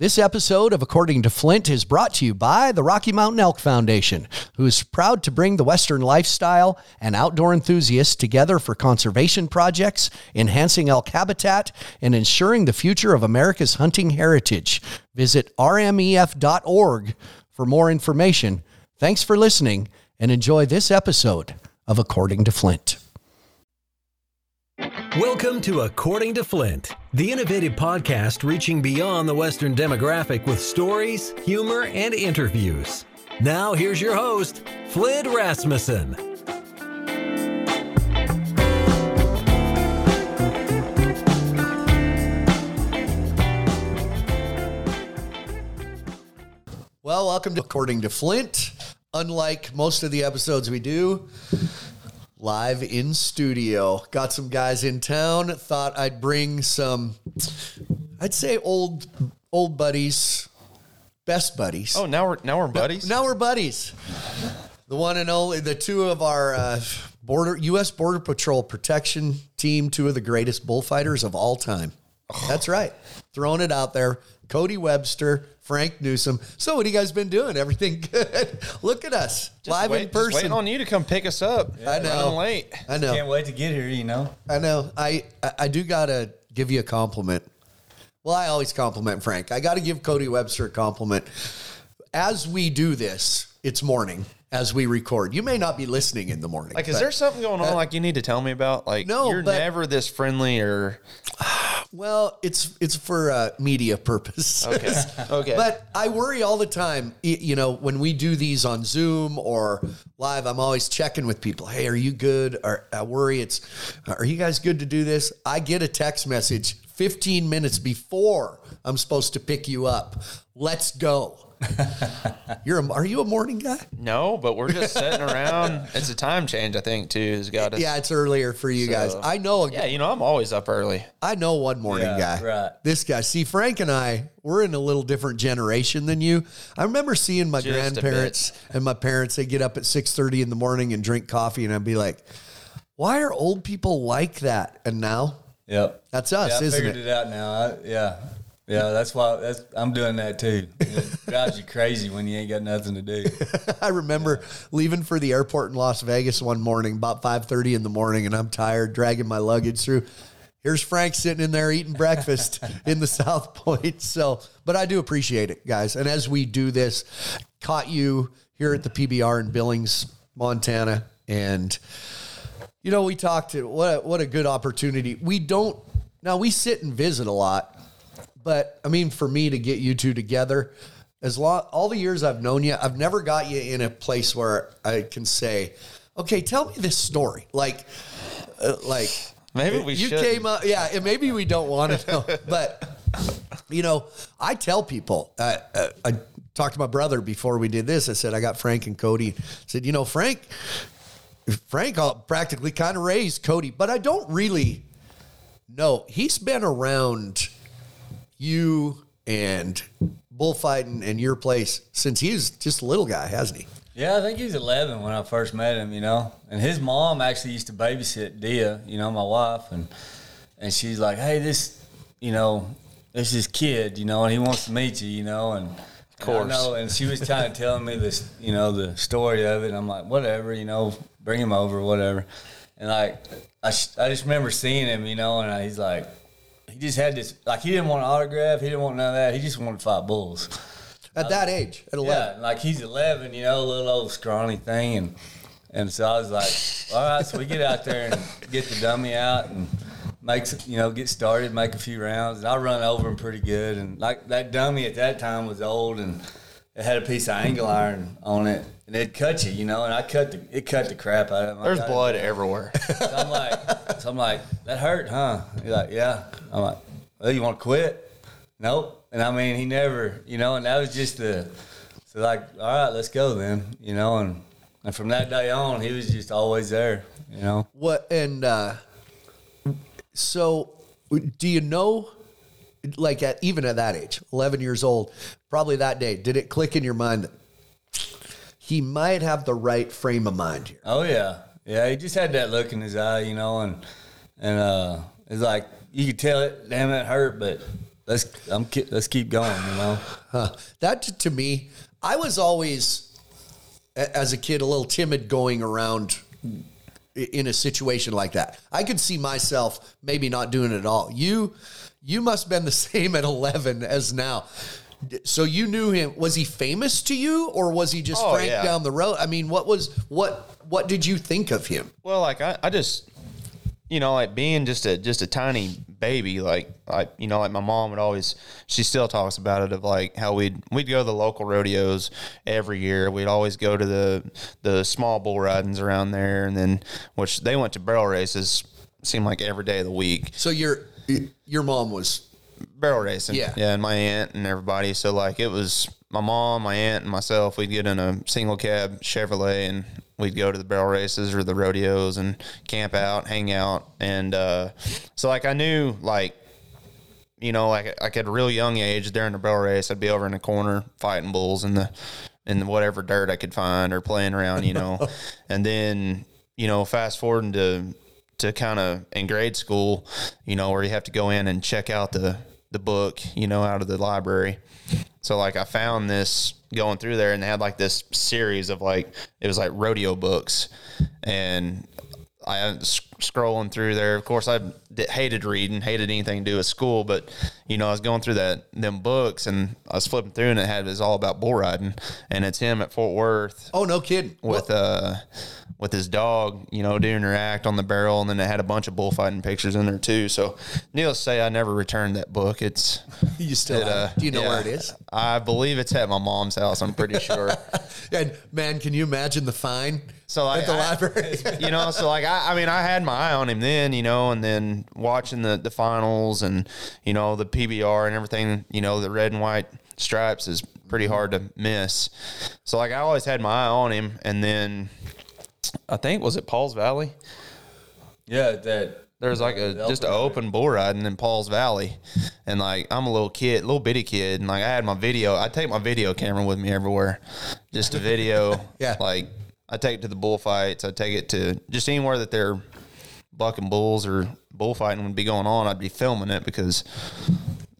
This episode of According to Flint is brought to you by the Rocky Mountain Elk Foundation, who is proud to bring the Western lifestyle and outdoor enthusiasts together for conservation projects, enhancing elk habitat, and ensuring the future of America's hunting heritage. Visit rmef.org for more information. Thanks for listening and enjoy this episode of According to Flint. Welcome to According to Flint, the innovative podcast reaching beyond the Western demographic with stories, humor, and interviews. Now, here's your host, Flint Rasmussen. Well, welcome to According to Flint. Unlike most of the episodes we do, live in studio. Got some guys in town. Thought I'd bring some, I'd say old old buddies, best buddies. Oh, now we're now we're buddies. Now we're buddies. The one and only, the two of our uh, border U.S. Border Patrol protection team, two of the greatest bullfighters of all time. That's right. Throwing it out there. Cody Webster, Frank Newsom. So, what have you guys been doing? Everything good? Look at us Just live wait- in just person. waiting on you to come pick us up. I know. Late. I know. Can't wait to get here, you know. I know. I I- I do gotta give you a compliment. Well, I always compliment Frank. I got to give Cody Webster a compliment. As we do this, it's morning as we record. You may not be listening in the morning. Like, is but- there something going on uh, like you need to tell me about? Like, No, you're but- never this friendly or Well, it's it's for uh, media purposes. okay, okay. But I worry all the time. You know, when we do these on Zoom or live, I'm always checking with people. Hey, are you good? Or I worry it's, are you guys good to do this? I get a text message 15 minutes before I'm supposed to pick you up. Let's go. You're a, are you a morning guy? no, but we're just sitting around. It's a time change, I think, too. Has got us. Yeah, it's earlier for you guys. I know. A, yeah. You know, I'm always up early. I know one morning Yeah, guy. right. This guy. See, Frank and I, we're in a little different generation than you. I remember seeing my Just grandparents and my parents, they get up at 6.30 in the morning and drink coffee, and I'd be like, why are old people like that? And now, Yep. That's us, yeah, I isn't figured it? it out now. I, yeah. Yeah, that's why that's, I'm doing that too. It drives you crazy when you ain't got nothing to do. I remember leaving for the airport in Las Vegas one morning, about 5.30 in the morning, and I'm tired, dragging my luggage through. Here's Frank sitting in there eating breakfast in the South Point. So, but I do appreciate it, guys. And as we do this, caught you here at the PBR in Billings, Montana, and you know we talked to what a, what a good opportunity. We don't now we sit and visit a lot, but I mean for me to get you two together, as long all the years I've known you, I've never got you in a place where I can say, okay, tell me this story, like uh, like. Maybe we you shouldn't. came up, yeah. And maybe we don't want to know, but you know, I tell people. Uh, uh, I talked to my brother before we did this. I said I got Frank and Cody. I said, you know, Frank, Frank practically kind of raised Cody, but I don't really know. He's been around you and bullfighting and your place since he's just a little guy, hasn't he? Yeah, I think he was 11 when I first met him, you know. And his mom actually used to babysit Dia, you know, my wife, and and she's like, "Hey, this, you know, this is kid, you know, and he wants to meet you, you know." And of course. know, and she was kind of telling me this, you know, the story of it. And I'm like, whatever, you know, bring him over, whatever. And like, I, sh- I just remember seeing him, you know, and I, he's like, he just had this, like, he didn't want an autograph, he didn't want none of that. He just wanted five fight bulls. At that uh, age, at 11. Yeah, like he's 11, you know, a little old scrawny thing, and and so I was like, all right, so we get out there and get the dummy out and make, some- you know, get started, make a few rounds, and I run over him pretty good, and like that dummy at that time was old and it had a piece of angle iron on it, and it cut you, you know, and I cut the it cut the crap out of him. I There's it blood everywhere. So I'm like, so I'm like, that hurt, huh? He's like, yeah. I'm like, well, you want to quit? Nope. And I mean, he never, you know, and that was just the, so like, all right, let's go then, you know, and and from that day on, he was just always there, you know. What and uh, so do you know like at even at that age, 11 years old, probably that day, did it click in your mind that he might have the right frame of mind here? Oh yeah, yeah. He just had that look in his eye, you know, and and uh, it's like you could tell it. Damn, it hurt, but let's I'm let's keep going. You know, Huh. That to- to me, I was always, as a kid, a little timid going around in a situation like that. I could see myself maybe not doing it at all. You, you must have been the same at 11 as now. So you knew him. Was he famous to you, or was he just Oh, Frank yeah. down the road? I mean, what was what? What did you think of him? Well, like I, I just, you know, like being just a just a tiny baby, like like you know, like my mom would always. She still talks about it of like how we'd we'd go to the local rodeos every year. We'd always go to the the small bull ridings around there, and then which they went to barrel races. Seemed like every day of the week So your your mom was barrel racing. Yeah. yeah, and my aunt and everybody. So like it was my mom, my aunt, and myself. We'd get in a single cab Chevrolet and we'd go to the barrel races or the rodeos and camp out, hang out, and uh, so like I knew like. You know, like like at a real young age during the barrel race, I'd be over in the corner fighting bulls in the in whatever dirt I could find or playing around, you know. and then, you know, fast forwarding to to kind of in grade school, you know, where you have to go in and check out the the book, you know, out of the library. So like I found this going through there and they had like this series of like it was like rodeo books and I scrolling through there. Of course, I hated reading, hated anything to do with school, but you know, I was going through that them books and I was flipping through and it had it was all about bull riding and it's him at Fort Worth oh no kidding with uh with his dog, you know, doing her act on the barrel, and then it had a bunch of bullfighting pictures in there too. So, needless to say, I never returned that book. It's you still it, uh, do you know yeah. where it is? I believe it's at my mom's house. I'm pretty sure. And man, can you imagine the fine So like, at the I- library? you know, so like I, I mean, I had my eye on him then, you know, and then watching the the finals and you know the PBR and everything, you know, the red and white stripes is pretty mm-hmm. hard to miss. So like I always had my eye on him, and then I think was it Pauls Valley. yeah, that There's like a just an open open bull riding in Pauls Valley, and like I'm a little kid, little bitty kid, and like I had my video. I take my video camera with me everywhere, just to video. Yeah. Like I take it to the bullfights. I take it to just anywhere that they're bucking bulls or bullfighting would be going on. I'd be filming it because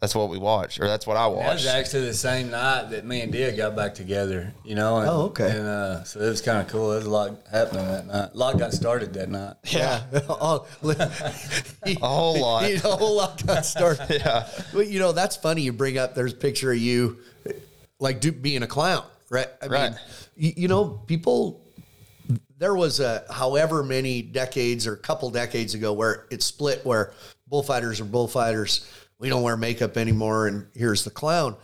that's what we watch, or that's what I watch. That was actually the same night that me and Dia got back together, you know. And, Oh, okay. And uh, so it was kind of cool. There was a lot happening that night. A lot got started that night. Yeah, Oh, a whole lot. A whole lot got started. Yeah. Well, you know that's funny. You bring up there's a picture of you, like do, being a clown, right? I Right. mean, you, you know, people. There was a however many decades or a couple decades ago where it split where bullfighters are bullfighters. We don't wear makeup anymore, and here's the clown.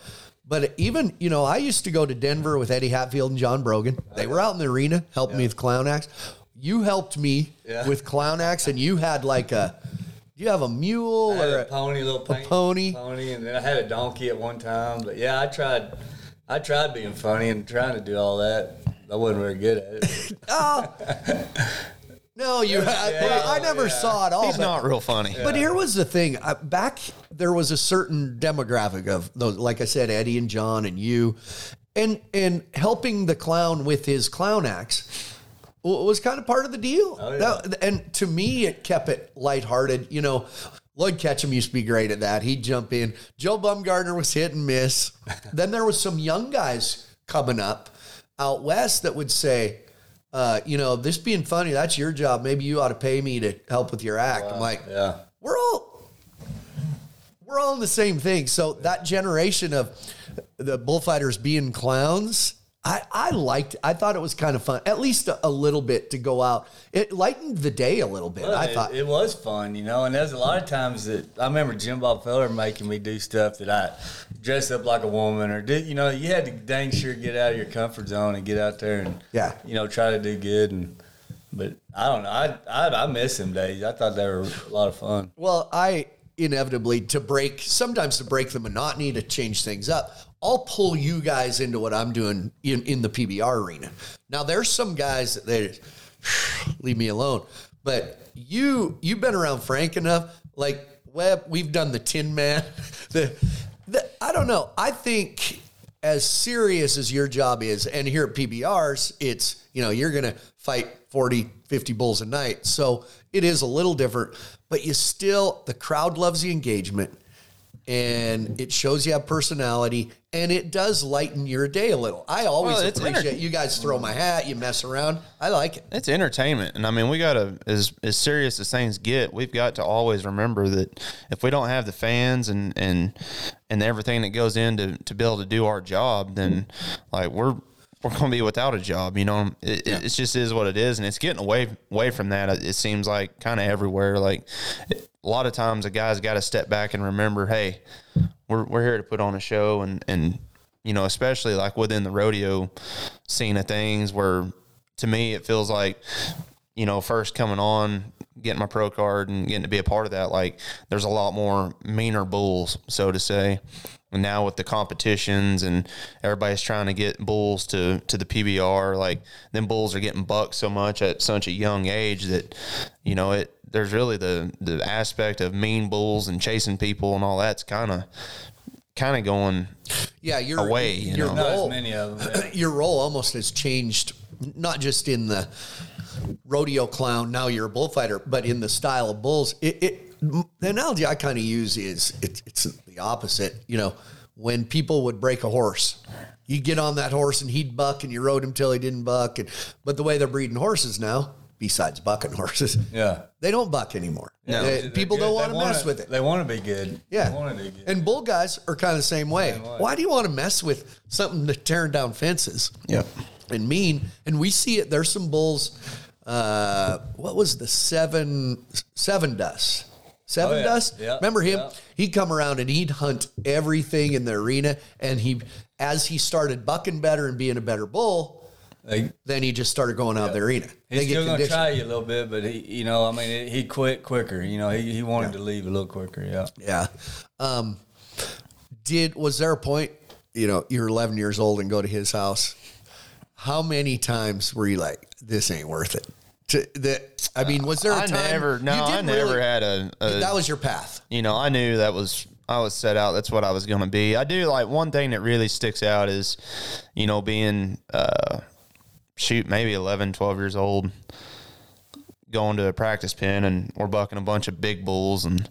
But even you know, I used to go to Denver with Eddie Hatfield and John Brogan. They were out in the arena helping me with clown acts. You helped me Yeah. with clown acts, and you had like a. Do you have a mule or a pony, little paint pony. pony, and then I had a donkey at one time. But yeah, I tried, I tried being funny and trying to do all that. I wasn't very good at it. Oh. No, you. I, yeah, I never yeah. saw it all. He's but- not real funny. But here was the thing. Uh, back there was a certain demographic of those, like I said, Eddie and John and you, and and helping the clown with his clown acts was kind of part of the deal. Oh, yeah. That- and to me, it kept it lighthearted. You know, Lloyd Ketchum used to be great at that. He'd jump in. Joe Baumgartner was hit and miss. then there was some young guys coming up out west that would say. Uh, you know, this being funny, that's your job. Maybe you ought to pay me to help with your act. I'm like, Yeah. we're all we're all in the same thing. So that generation of the bullfighters being clowns, I, I liked. I thought it was kind of fun, at least a, a little bit to go out. It lightened the day a little bit. Well, I it, thought. it was fun, you know, and there's a lot of times that I remember Jim Bob Feller making me do stuff that I dress up like a woman or did, you know, you had to dang sure get out of your comfort zone and get out there and, Yeah. you know, try to do good. And, but I don't know. I, I, I miss them days. I thought they were a lot of fun. Well, I inevitably to break sometimes to break the monotony to change things up. I'll pull you guys into what I'm doing in, in the PBR arena. Now there's some guys that they leave me alone, but you you've been around Frank enough. Like Webb, we've done the Tin Man. the, the I don't know. I think as serious as your job is, and here at PBRs, it's, you know, you're going to fight 40, 50 bulls a night. So it is a little different, but you still, the crowd loves the engagement. And it shows you have personality and it does lighten your day a little. I always Well, appreciate enter- you guys throw my hat, you mess around. I like it. It's entertainment, and I mean, we gotta as as serious as things get. We've got to always remember that if we don't have the fans and and and everything that goes into to be able to do our job, then like we're we're gonna be without a job. You know, it, it just is what it is, and it's getting away away from that. It seems like kind of everywhere. Like a lot of times, a guy's got to step back and remember, hey, we're we're here to put on a show, and and you know, especially like within the rodeo scene of things, where to me it feels like you know first coming on getting my pro card and getting to be a part of that like there's a lot more meaner bulls so to say. And now with the competitions and everybody's trying to get bulls to to the PBR like them bulls are getting bucked so much at such a young age that you know it there's really the the aspect of mean bulls and chasing people and all that's kind of kind of going Yeah, your Away, you your know. Role, many of them. yeah. your role almost has changed, not just in the rodeo clown. Now you're a bullfighter, but in the style of bulls. It, it the analogy I kind of use is it, it's the opposite. You know, when people would break a horse. You get on that horse and he'd buck, and you rode him till he didn't buck. And, but the way they're breeding horses now, besides bucking horses, Yeah. they don't buck anymore. No. They- They're people good. don't want to mess with it. They want to be good. Yeah. They want good. And bull guys are kind of the same way. Same way. Why do you want to mess with something that's tearing down fences? Yep. And mean. And we see it. There's some bulls. Uh, what was the seven seven dust? Seven Oh, yeah. dust. Yeah. Remember him? Yeah. He'd come around and he'd hunt everything in the arena. And he, as he started bucking better and being a better bull, They, then he just started going out the arena. he's They get still going to try you a little bit, but he, you know, I mean, he quit quicker. You know, he, he wanted to leave a little quicker. Yeah. Yeah. Um, did was there a point? You know, you're 11 years old and go to his house. How many times were you like, "This ain't worth it"? To, that I mean, was there a I time? I never no you I didn't never really- had a, a That was your path. you know, I knew that was I was set out. That's what I was going to be. I do like one thing that really sticks out is, you know, being uh, shoot maybe 11, 12 years old, going to a practice pen and we're bucking a bunch of big bulls and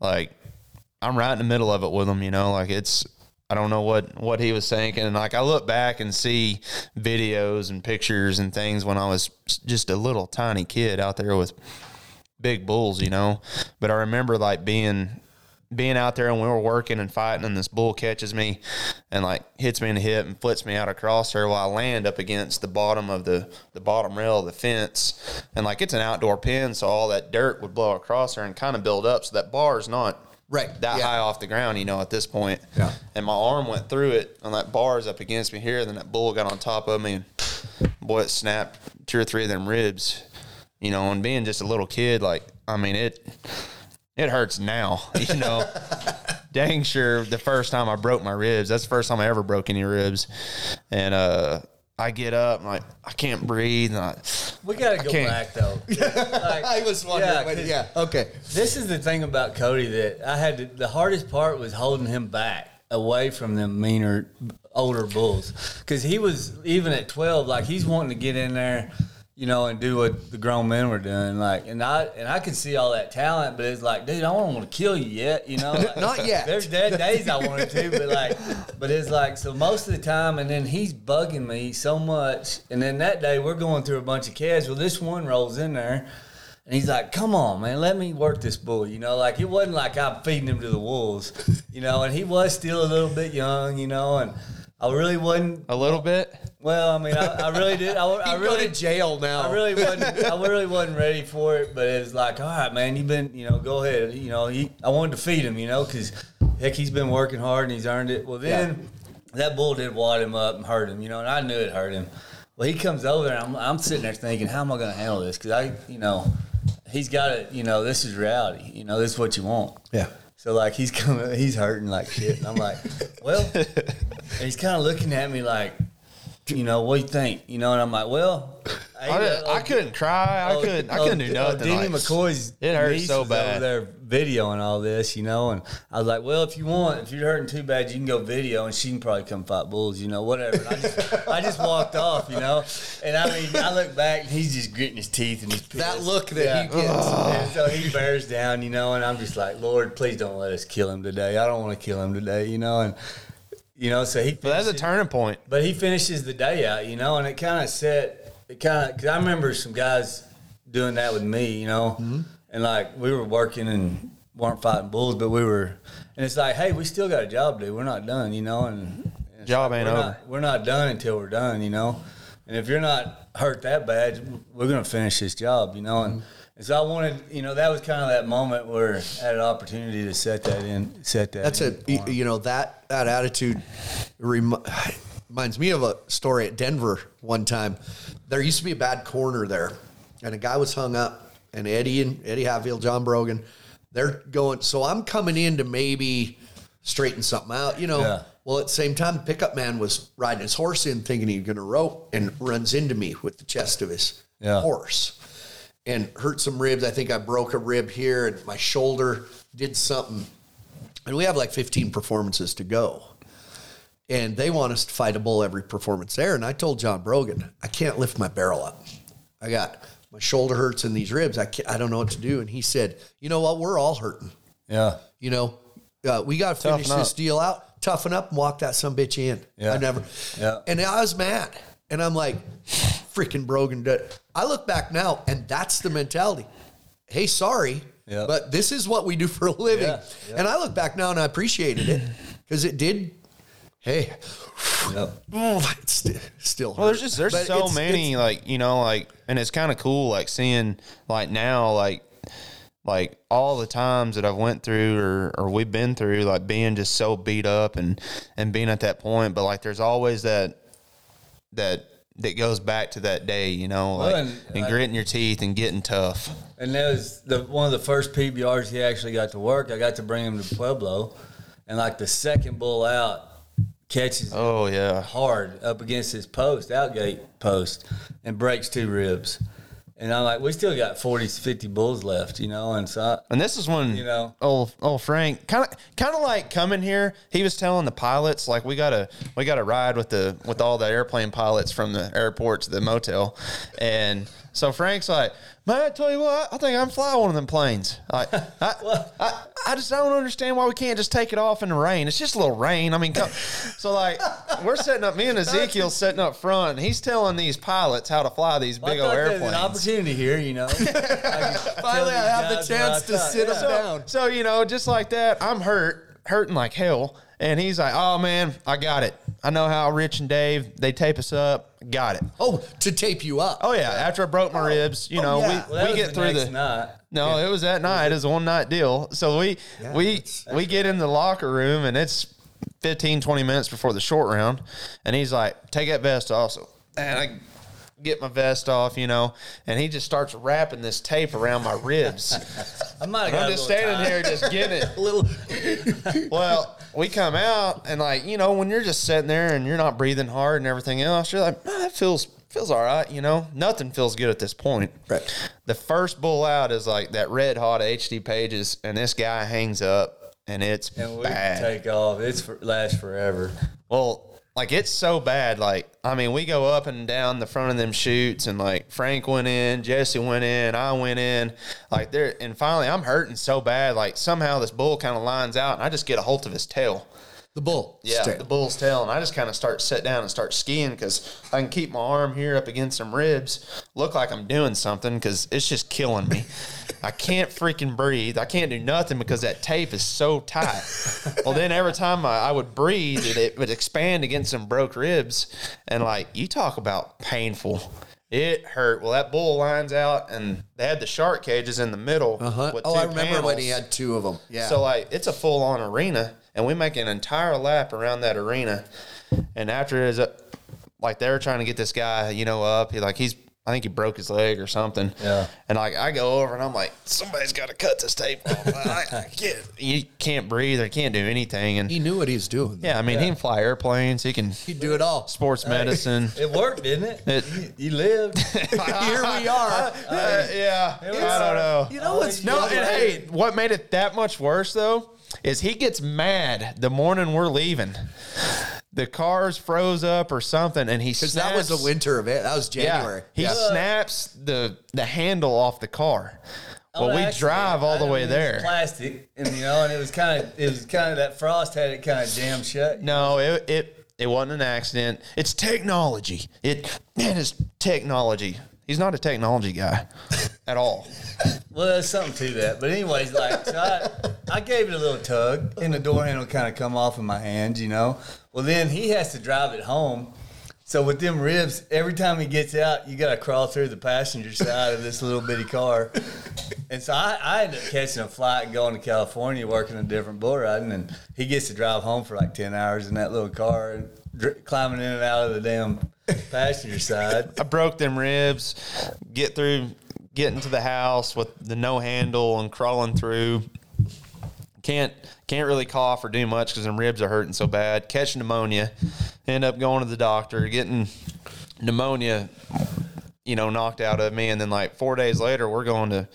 like I'm right in the middle of it with them. You know, like it's. I don't know what, what he was thinking. And like I look back and see videos and pictures and things when I was just a little tiny kid out there with big bulls, you know. But I remember like being being out there and we were working and fighting and this bull catches me and like hits me in the hip and flips me out across her while I land up against the bottom of the the bottom rail of the fence. And like it's an outdoor pen, so all that dirt would blow across her and kind of build up so that bar is not Right, that yeah. high off the ground, you know, at this point. Yeah. And my arm went through it and that bar is up against me here, And then that bull got on top of me and boy it snapped two or three of them ribs. You know, and being just a little kid, like I mean it it hurts now, you know. Dang sure the first time I broke my ribs, that's the first time I ever broke any ribs. And uh I get up and like I can't breathe and I We got to I go can't- back though. Like, I was wondering. Yeah, when- Yeah. Okay. This is the thing about Cody that I had to, the hardest part was holding him back away from them meaner older bulls because he was even at 12 like he's wanting to get in there you know and do what the grown men were doing like and I and I could see all that talent but it's like dude I don't want to kill you yet you know Like, Not yet. there's dead days I wanted to but like but it's like so most of the time and then he's bugging me so much and then that day we're going through a bunch of calves well this one rolls in there and he's like, "Come on, man, let me work this bull." You know, like it wasn't like I'm feeding him to the wolves, you know. And he was still a little bit young, you know. And I really wasn't. a little bit. Well, I mean, I, I really did. I, I really go to jail now. I really wasn't. I really wasn't ready for it. But it was like, all right, man, you've been, you know, go ahead. You know, he, I wanted to feed him, you know, because heck, he's been working hard and he's earned it. Well, then that bull did wad him up and hurt him, you know, and I knew it hurt him. Well, he comes over there. I'm, I'm sitting there thinking, how am I going to handle this? Because I, you know, he's got it. You know, this is reality. You know, this is what you want. Yeah. So like he's coming, he's hurting like shit, and I'm like, well, and he's kind of looking at me like, you know, what do you think? You know, and I'm like, well, I, didn't- I oh, couldn't cry. I Oh, couldn't. I oh, couldn't do oh, nothing. Denny like- McCoy's It hurt so bad. over there videoing all this, you know, and I was like, well, if you want, if you're hurting too bad, you can go video, and she can probably come fight bulls, you know, whatever. And I just, I just walked off, you know, and I mean, I look back, and he's just gritting his teeth and he's That pissed. look that he gets. And so he bears down, you know, and I'm just like, Lord, please don't let us kill him today. I don't want to kill him today, you know, and you know, so he. But that's a turning point. but he finishes the day out, you know, and it kind of set, it kind of, because I remember some guys doing that with me, you know, Mm-hmm. and like we were working and weren't fighting bulls, but we were, and it's like, hey, we still got a job to do. We're not done, you know, and, and Job like, ain't we're over. Not, we're not done until we're done, you know, and if you're not hurt that bad, we're gonna finish this job, you know, and. And so I wanted, you know, that was kind of that moment where I had an opportunity to set that in, set that. That's a for 'em. you know that that attitude remi- reminds me of a story at Denver one time. There used to be a bad corner there, and a guy was hung up, and Eddie and Eddie Hatfield, John Brogan, they're going. So I'm coming in to maybe straighten something out, you know. Yeah. Well, at the same time, the pickup man was riding his horse in, thinking he was going to rope, and runs into me with the chest of his Yeah. horse and hurt some ribs. I think I broke a rib here, and my shoulder did something. And we have like 15 performances to go. And they want us to fight a bull every performance there. And I told John Brogan, I can't lift my barrel up. I got my shoulder hurts and these ribs. I can't, I don't know what to do. And he said, You know what? We're all hurting. yeah. You know, uh, we got to finish this deal out, toughen up, and walk that some bitch in. Yeah. I never. Yeah. And I was mad, and I'm like, freaking Brogan. did- I look back now, and that's the mentality. Hey, sorry, Yeah. but this is what we do for a living. Yeah, yeah. And I look back now, and I appreciated it because it did. Hey, Yep. oh, it st- still. Well, there's just there's But so it's- many it's- like you know like, and it's kind of cool like seeing like now like like all the times that I've went through or or we've been through like being just so beat up and and being at that point, but like there's always that that that goes back to that day, you know, like and and, I- gritting your teeth and getting tough. And that was the one of the first PBRs he actually got to work. I got to bring him to Pueblo, and like the second bull out catches Oh yeah. hard up against his post, outgate post, and breaks two ribs. And I'm like, we still got 40, 50 bulls left, you know. And so I, And this is when You know. old old Frank kind of kind of like coming here. He was telling the pilots like we gotta we gotta ride with the with all the airplane pilots from the airport to the motel, and so Frank's like, man, I tell you what, I think I'm fly one of them planes. Like, I, I, I just don't understand why we can't just take it off in the rain. It's just a little rain. I mean, come, so like we're setting up. Me and Ezekiel setting up front, and he's telling these pilots how to fly these I big old airplanes. an opportunity here, you know. Finally, I have the chance to sit him so, down. So you know, just like that, I'm hurt, hurting like hell. And he's like, "Oh man, I got it. I know how Rich and Dave they tape us up. Got it. Oh, to tape you up. Oh yeah. After I broke my oh, ribs, you oh, know, yeah. we, Well, we get the through next the. night. No, it was that night. It was a one night deal. So we we we get in the locker room and it's 15, 20 minutes before the short round, and he's like, "Take that vest also." And I get my vest off, you know, and he just starts wrapping this tape around my ribs. I might have I'm just standing tired. here, just getting it. little. Well, we come out and like you know when you're just sitting there and you're not breathing hard and everything else, you're like, ah, it feels feels all right. You know, nothing feels good at this point. Right. The first bull out is like that red hot HD pages, and this guy hangs up, and it's And we bad. take off. It's for, lasts forever. Well, like it's so bad. Like I mean, we go up and down the front of them chutes, and like Frank went in, Jesse went in, I went in. Like there, and finally, I'm hurting so bad. Like somehow this bull kind of lines out, and I just get a hold of his tail. The bull. Yeah, Stay. the bull's tail, and I just kind of start sit down and start skiing because I can keep my arm here up against some ribs, look like I'm doing something because it's just killing me. I can't freaking breathe. I can't do nothing because that tape is so tight. well, then every time I, I would breathe, it, it would expand against some broke ribs, and like you talk about painful. It hurt. Well, that bull lines out, and they had the shark cages in the middle. Uh-huh. with Oh, two I remember when he had two of them. Yeah. So like it's a full on arena, and we make an entire lap around that arena. And after his, like they were trying to get this guy, you know, up. He like he's I think he broke his leg or something. Yeah. And like I go over and I'm like, somebody's got to cut this tape off. I, I can't. You can't breathe or can't do anything. And He knew what he was doing. yeah, I mean, he can fly airplanes. He can He'd do it all. sports medicine. It worked, didn't it? It- you, you lived. Here we are. Uh, yeah, I don't know. You know what's No, and hey, what made it that much worse though is he gets mad the morning we're leaving. The car's froze up or something, and he Because snaps. that was a winter event. That was January. Yeah, he Yeah. snaps the the handle off the car. Oh, well, Oh, we actually, drive all the way mean, it was there. Plastic, and you know, and it was kind of, it was kind of that frost had it kind of jammed shut. No, it it it wasn't an accident. It's technology. It man, it's technology. He's not a technology guy at all. Well, there's something to that. But anyways, like so I, I gave it a little tug, and the door handle kind of come off in my hands, you know. Well, then he has to drive it home. So with them ribs, every time he gets out, you got to crawl through the passenger side of this little bitty car. And so I, I ended up catching a flight and going to California, working a different bull riding, and he gets to drive home for like ten hours in that little car and dr- climbing in and out of the damn passenger side. I broke them ribs, get through, getting to the house with the no handle and crawling through. Can't can't really cough or do much because them ribs are hurting so bad. Catch pneumonia, end up going to the doctor, getting pneumonia, you know, knocked out of me, and then like four days later, we're going to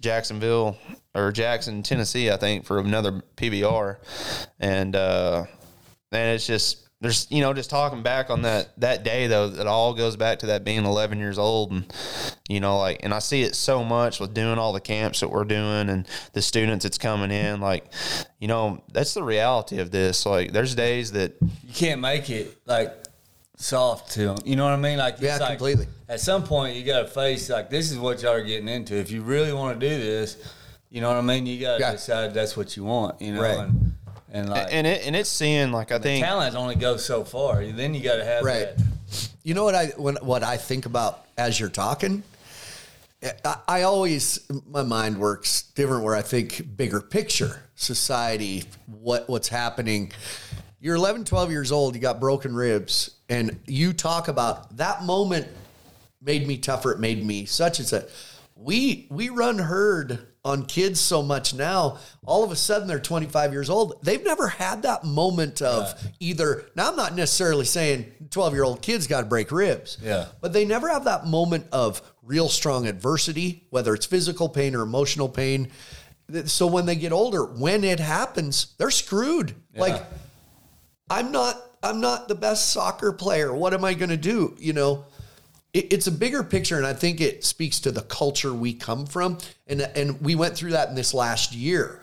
Jacksonville or Jackson, Tennessee, I think, for another PBR, and uh, and it's just there's you know just talking back on that that day though it all goes back to that being 11 years old and you know like and i see it so much with doing all the camps that we're doing and the students that's coming in like you know that's the reality of this like there's days that you can't make it like soft to them. You know what I mean? Like, it's Yeah, like, completely. At some point, you got to face like this is what y'all are getting into. If you really want to do this, you know what I mean. You got to Yeah. decide that's what you want. You know, Right. and, and like and it and it's seeing like i think talent only goes so far. Then you got to have Right. that. You know what I when what I think about as you're talking? I, I always my mind works different where I think bigger picture, society, what what's happening. You're 11, 12 years old, you got broken ribs, and you talk about that moment made me tougher, it made me such and such. We we run herd on kids so much now. All of a sudden they're 25 years old. They've never had that moment of either. Now I'm not necessarily saying 12 year old kids got to break ribs. Yeah. But they never have that moment of real strong adversity, whether it's physical pain or emotional pain. So when they get older, when it happens, they're screwed. Like I'm not I'm not the best soccer player. What am I going to do? You know, it's a bigger picture, and I think it speaks to the culture we come from, and and we went through that in this last year.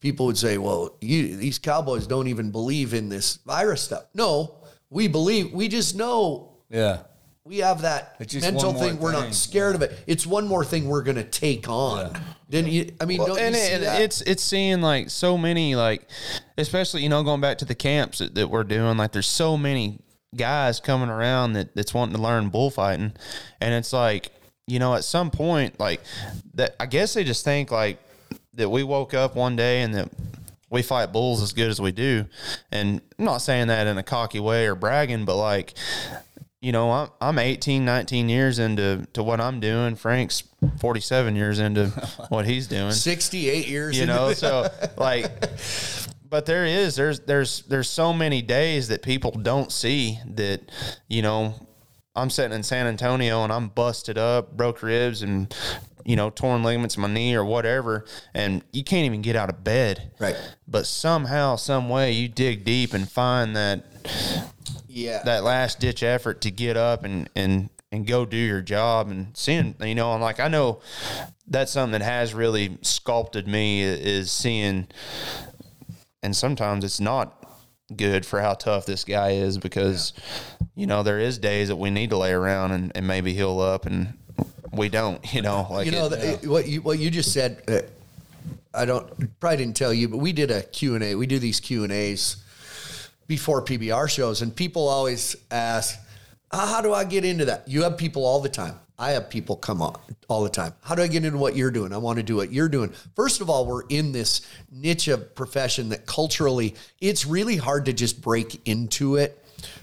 People would say, "Well, you, these cowboys don't even believe in this virus stuff." No, we believe. We just know Yeah. we have that mental one thing. We're thing. not scared of it. It's one more thing we're going to take on. Yeah. Didn't you? I mean, Well, don't and you see it, that? it's it's seeing like so many like, especially you know going back to the camps that, that we're doing. Like there's so many guys coming around that that's wanting to learn bullfighting, and it's like you know at some point like that. I guess they just think like that we woke up one day and that we fight bulls as good as we do, and I'm not saying that in a cocky way or bragging, but like you know, I'm I'm 18, 19 years into to what I'm doing. Frank's 47 years into what he's doing. 68 years. You know, so like but there is there's there's there's so many days that people don't see that you know I'm sitting in San Antonio and I'm busted up, broke ribs and you know torn ligaments in my knee or whatever and you can't even get out of bed. Right. But somehow some way you dig deep and find that yeah. that last ditch effort to get up and and and go do your job and seeing you know I'm like I know that's something that has really sculpted me is seeing and sometimes it's not good for how tough this guy is because you know there is days that we need to lay around and, and maybe heal up and we don't you know like you know it- the, what you what you just said uh, i don't probably didn't tell you but we did a q&a we do these q&as before pbr shows and people always ask "Ah, how do i get into that? You have people all the time i have people come on all the time how do i get into what you're doing i want to do what you're doing first of all we're in this niche of profession that culturally it's really hard to just break into it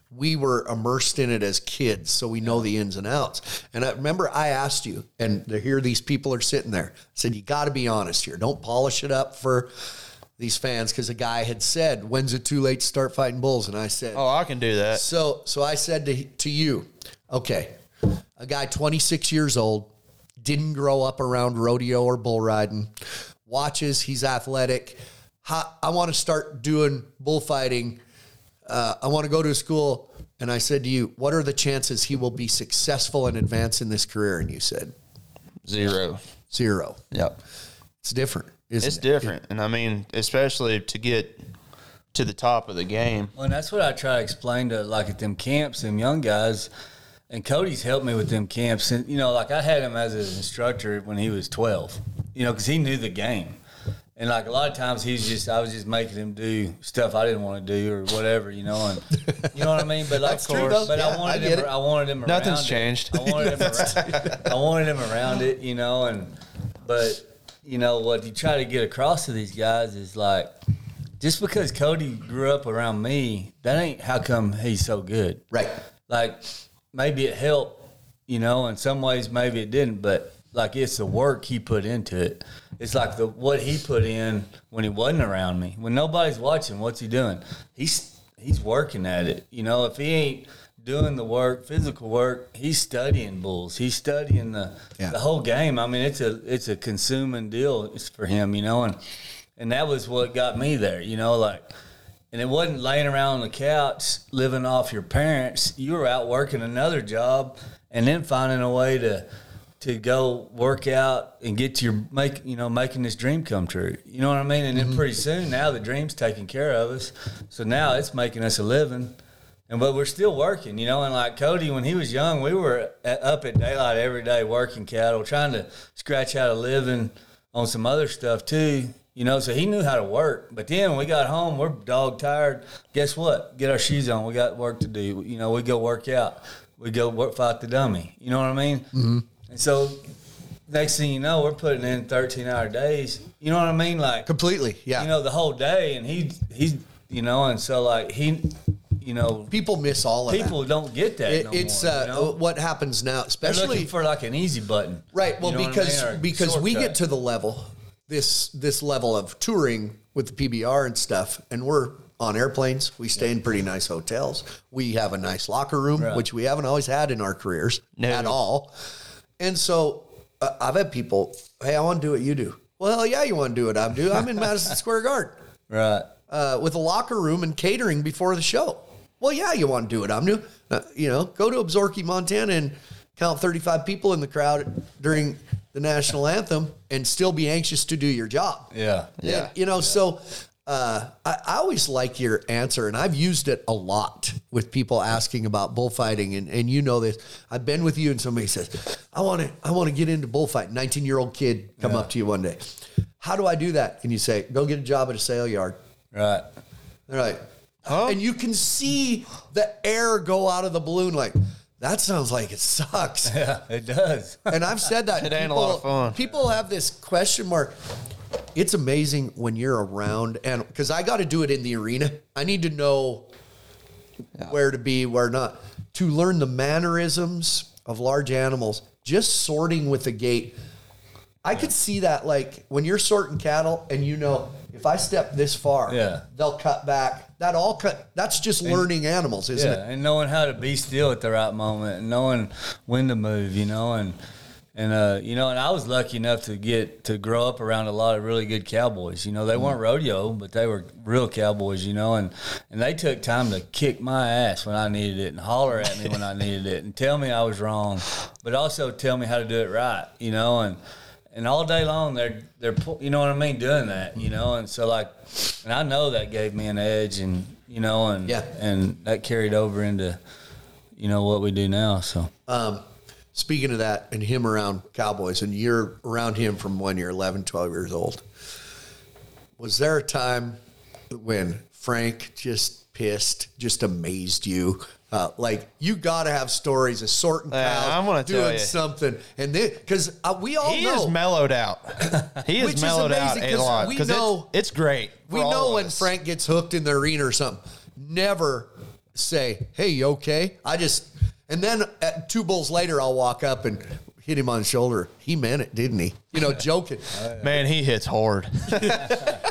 we were immersed in it as kids, so we know the ins and outs. And I remember I asked you, and here these people are sitting there. I said, You got to be honest here. Don't polish it up for these fans because a guy had said, When's it too late to start fighting bulls? And I said, Oh, I can do that. so so I said to to you, okay, a guy 26 years old, didn't grow up around rodeo or bull riding, watches, he's athletic. I want to start doing bullfighting. Uh, I want to go to a school. And I said to you, what are the chances he will be successful and advance in this career? And you said Zero. zero. Yep. It's different, isn't It's it? different. And I mean, especially to get to the top of the game. Well, and that's what I try to explain to like at them camps, them young guys. And Cody's helped me with them camps, and you know, like I had him as an instructor when he was twelve. You know, because he knew the game, and like a lot of times he's just I was just making him do stuff I didn't want to do or whatever. You know, and you know what I mean. But like, That's true, but Yeah, I wanted I him. it. I wanted him. Nothing's around it. changed. I wanted him. Around, I wanted him around it. You know, and but you know what you try to get across to these guys is like just because Cody grew up around me, that ain't how come he's so good. Right. Like maybe it helped, you know, in some ways maybe it didn't, but like it's the work he put into it. It's like the what he put in when he wasn't around me. When nobody's watching, what's he doing? He's he's working at it. You know, if he ain't doing the work, physical work, he's studying bulls. He's studying the Yeah. the whole game. I mean, it's a it's a consuming deal for him, you know, and and that was what got me there, you know, like and it wasn't laying around on the couch living off your parents. You were out working another job and then finding a way to to go work out and get to your make you know making this dream come true. You know what I mean? And then mm-hmm. pretty soon now the dream's taking care of us. So now it's making us a living. And but we're still working, you know. And like Cody, when he was young, we were at, up at daylight every day working cattle, trying to scratch out a living on some other stuff too, you know. So he knew how to work. But then when we got home, we're dog tired. Guess what? Get our shoes on. We got work to do. You know, we go work out. We go work fight the dummy. You know what I mean? Mm-hmm. And so next thing you know, we're putting in thirteen hour days. You know what I mean? Like Completely. Yeah. you know the whole day, and he he's you know, and so like he, you know, people miss all of that. people don't get that. It, no it's more, uh, you know? what happens now, especially for like an easy button, right. Well, You know what I because mean? Because we get to the level this this level of touring with the PBR and stuff, and we're on airplanes. We stay in pretty nice hotels. We have a nice locker room, Right. which we haven't always had in our careers No. at all. And so uh, I've had people, hey, I want to do what you do. Well, hell yeah, you want to do what I do. I'm in Madison Square Garden right. uh, with a locker room and catering before the show. Well, yeah, you want to do it. I'm new. Uh, you know, go to Absarokee, Montana, and count 35 people in the crowd during the national anthem, and still be anxious to do your job. Yeah, Yeah, you know, so uh, I, I always like your answer, and I've used it a lot with people asking about bullfighting, and, and you know this. I've been with you, and somebody says, "I want to, I want to get into bullfighting." Nineteen year old kid come up to you one day. How do I do that? And you say, "Go get a job at a sale yard." right. They're like, and you can see the air go out of the balloon. Like that sounds like it sucks. Yeah, it does. And I've said that It ain't a lot of fun. People have this question mark. It's amazing when you're around, and because I got to do it in the arena, I need to know where to be, where not, to learn the mannerisms of large animals. Just sorting with the gate, I could see that like when you're sorting cattle, and you know if I step this far, Yeah. they'll cut back. That all cut. That's just learning animals, isn't Yeah, it? and knowing how to be still at the right moment, and knowing when to move, you know, and and uh, you know, and I was lucky enough to get to grow up around a lot of really good cowboys. You know, they weren't rodeo, but they were real cowboys. You know, and and they took time to kick my ass when I needed it, and holler at me when I needed it, and tell me I was wrong, but also tell me how to do it right. You know, and and all day long they're they're you know what I mean doing that you know? And so like and I know that gave me an edge and you know and Yeah. and that carried over into you know what we do now so. Um, speaking of that and him around cowboys and you're around him from when you're 11 12 years old was there a time when frank just pissed just amazed you uh, like you got to have stories of sorting Yeah, I'm gonna tell doing you. something and then because uh, we all He know is mellowed out. He is mellowed out a lot we know- it's, it's great. we know when us. frank gets hooked in the arena or something never say, "Hey, you okay?" I just and then two bulls later, I'll walk up and hit him on the shoulder. He meant it, didn't he? You know, joking. Man, he hits hard.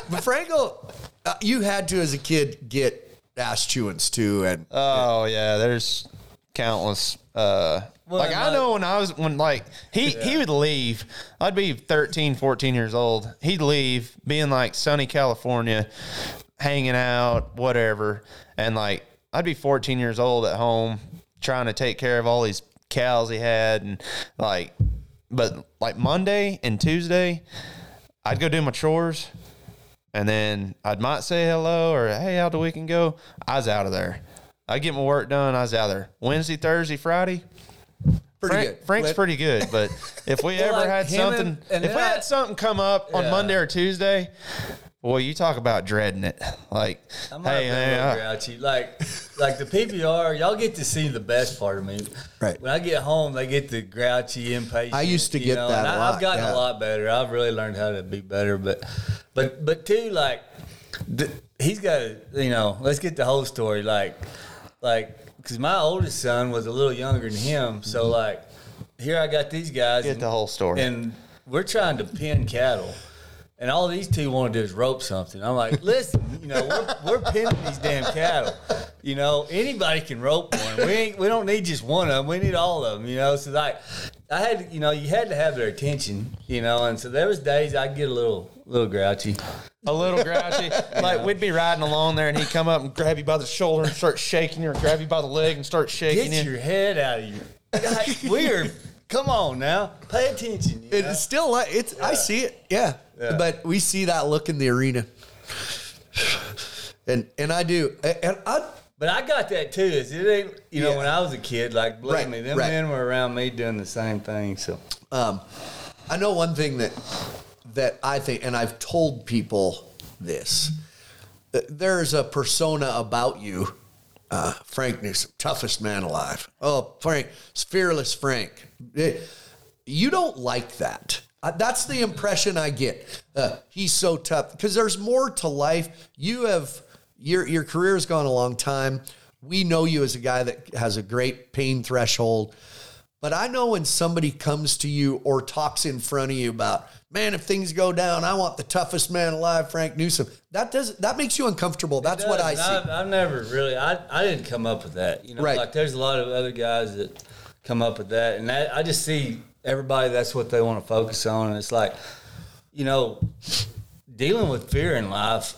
But Franco, uh, you had to as a kid get ass chewings too, and Oh yeah, there's countless. Uh, like I know when I was when like he he would leave. I'd be 13, 14 years old. He'd leave, being like sunny California, hanging out, whatever, and like I'd be 14 years old at home trying to take care of all these cows he had and like but like Monday and Tuesday I'd go do my chores and then I might say hello or hey, how the weekend go? I was out of there. I get my work done. I was out there. Wednesday, Thursday, Friday. pretty Frank, good. Frank's pretty good, but if we ever like had something, and- and if we I- had something come up on Yeah. Monday or Tuesday, boy, you talk about dreading it. Like, I might hey, have been a little man, grouchy. Like, like the PBR, y'all get to see the best part of me. Right. When I get home, they get the grouchy, impatient. I used to get know, that and lot, I've gotten yeah. a lot better. I've really learned how to be better. But, but, but too, like, th- he's got to, you know, let's get the whole story. Like, like, because my oldest son was a little younger than him. So, Mm-hmm. like, here I got these guys. Get and- the whole story. And we're trying to pin cattle. And all these two want to do is rope something. I'm like, listen, you know, we're, we're pinning these damn cattle. You know, anybody can rope one. We ain't, we don't need just one of them. We need all of them. You know, so like, I had, you know, you had to have their attention. You know, and so there was days I'd get a little, little grouchy. a little grouchy. Like we'd be riding along there, and he'd come up and grab you by the shoulder and start shaking you, or grab you by the leg and start shaking Get you. your head out of your. Like, we're. Come on now, pay attention. You know? It's still like it's. I see it, yeah. Yeah. But we see that look in the arena, and and I do, and I But I got that too. Is it ain't you know Yeah. when I was a kid, like believe Right, me, them right. men were around me doing the same thing. So Um, I know one thing that that I think, and I've told people this. uh, There's a persona about you, uh, Frank Newsome, toughest man alive. Oh, Frank, fearless Frank. Eh, You don't like that. Uh, that's the impression I get. Uh, he's so tough because there's more to life. You have your your career has gone a long time. We know you as a guy that has a great pain threshold. But I know when somebody comes to you or talks in front of you about, man, if things go down, I want the toughest man alive, Frank Newsome. That does that makes you uncomfortable. That's what I see. I've, I've never really. I, I didn't come up with that. You know, Right. like there's a lot of other guys that come up with that, and that, I just see everybody. That's what they want to focus on, and it's like, you know, dealing with fear in life.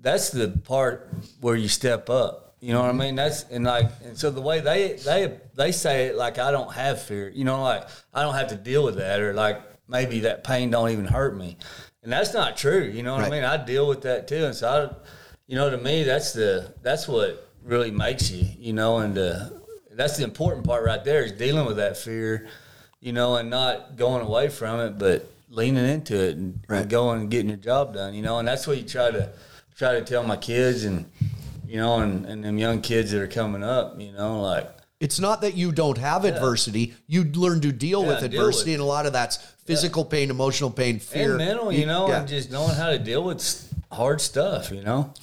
That's the part where you step up. You know what I mean? That's and like and so the way they they they say it like I don't have fear. You know, like I don't have to deal with that, or like maybe that pain don't even hurt me, and that's not true. You know what Right. I mean? I deal with that too, and so I, you know, to me that's the that's what really makes you. You know, and uh, that's the important part right there is dealing with that fear. You know, and not going away from it, but leaning into it and, Right. and going and getting your job done. You know, and that's what you try to try to tell my kids and you know, and, and them young kids that are coming up, you know, like It's not that you don't have adversity. You learn to deal Yeah, with deal adversity, with and a lot of that's physical pain, emotional pain, fear, and mental, you know, Yeah. and just knowing how to deal with hard stuff, you know,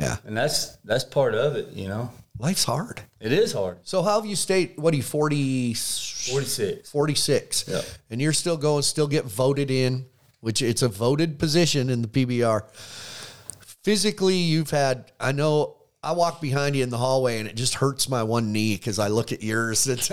yeah. and that's that's part of it, you know. Life's hard. It is hard. So how have you stayed? What are you 40, 46. 46? Yeah. And you're still going, still get voted in, which it's a voted position in the PBR. Physically, you've had, I know I walk behind you in the hallway and it just hurts my one knee because I look at yours. It's,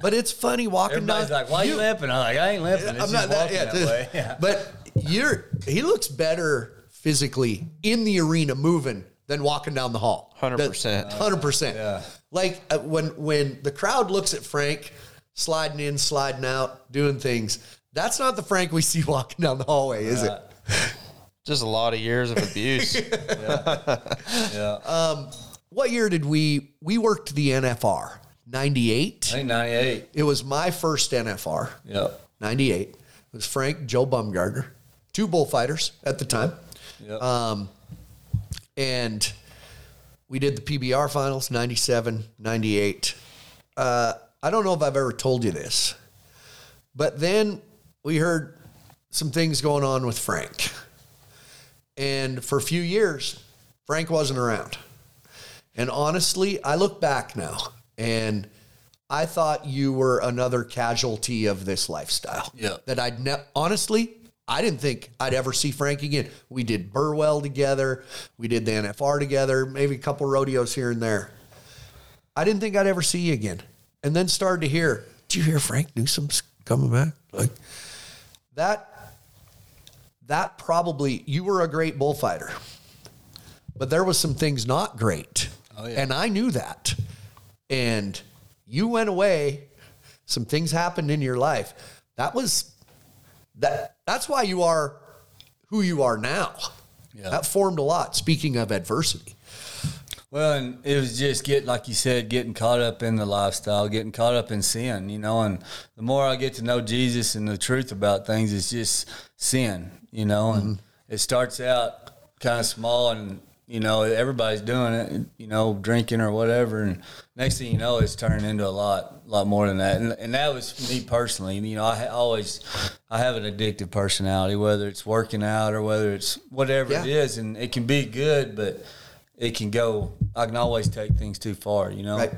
but it's funny walking down. Everybody's down. like, "Why you, limping?" I'm like, "I ain't limping. It's I'm just not that, walking yeah, that way." Yeah. But you're, he looks better physically in the arena moving than walking down the hall. 100%. Hundred percent. Yeah. Like uh, when when the crowd looks at Frank sliding in, sliding out, doing things. That's not the Frank we see walking down the hallway, is it? Just a lot of years of abuse. yeah. Um. What year did we we worked the NFR? 98. I think 98. It was my first NFR. Yep. 98. It was Frank, Joe Baumgartner, two bullfighters at the time. Yep. Um, and we did the PBR finals 97, 98. Uh, I don't know if I've ever told you this, but then we heard some things going on with Frank. And for a few years, Frank wasn't around. And honestly, I look back now and I thought you were another casualty of this lifestyle. Yeah. That I'd ne- honestly, I didn't think I'd ever see Frank again. We did Burwell together. We did the NFR together, maybe a couple rodeos here and there. I didn't think I'd ever see you again. And then started to hear, did you hear Frank Newsome's coming back? Like that that probably you were a great bullfighter. But there was some things not great. Oh, yeah. And I knew that. And you went away, some things happened in your life. That was that that's why you are who you are now. Yeah. That formed a lot. Speaking of adversity. Well, and it was just getting, like you said, getting caught up in the lifestyle, getting caught up in sin, you know. And the more I get to know Jesus and the truth about things, it's just sin, you know. And mm-hmm. it starts out kind of small, and you know everybody's doing it, you know, drinking or whatever. And next thing you know, it's turning into a lot, a lot more than that. And, and that was me personally. You know, I always, I have an addictive personality, whether it's working out or whether it's whatever it Yeah. is, and it can be good, but it can go. I can always take things too far, you know. Right.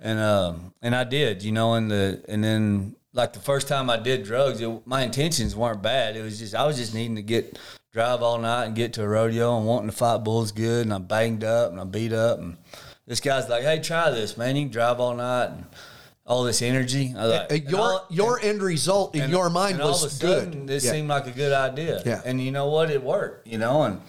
And um and I did, you know, and the and then like the first time I did drugs, it, my intentions weren't bad. It was just I was just needing to get drive all night and get to a rodeo and wanting to fight bulls good, and I'm banged up and I'm beat up, and this guy's like, "Hey, try this, man. You can drive all night." And, all this energy. I like, Uh, and your all- your end result in and- your mind and was of a sudden, good. This Yeah. seemed like a good idea. Yeah. And you know what? It worked. You know, and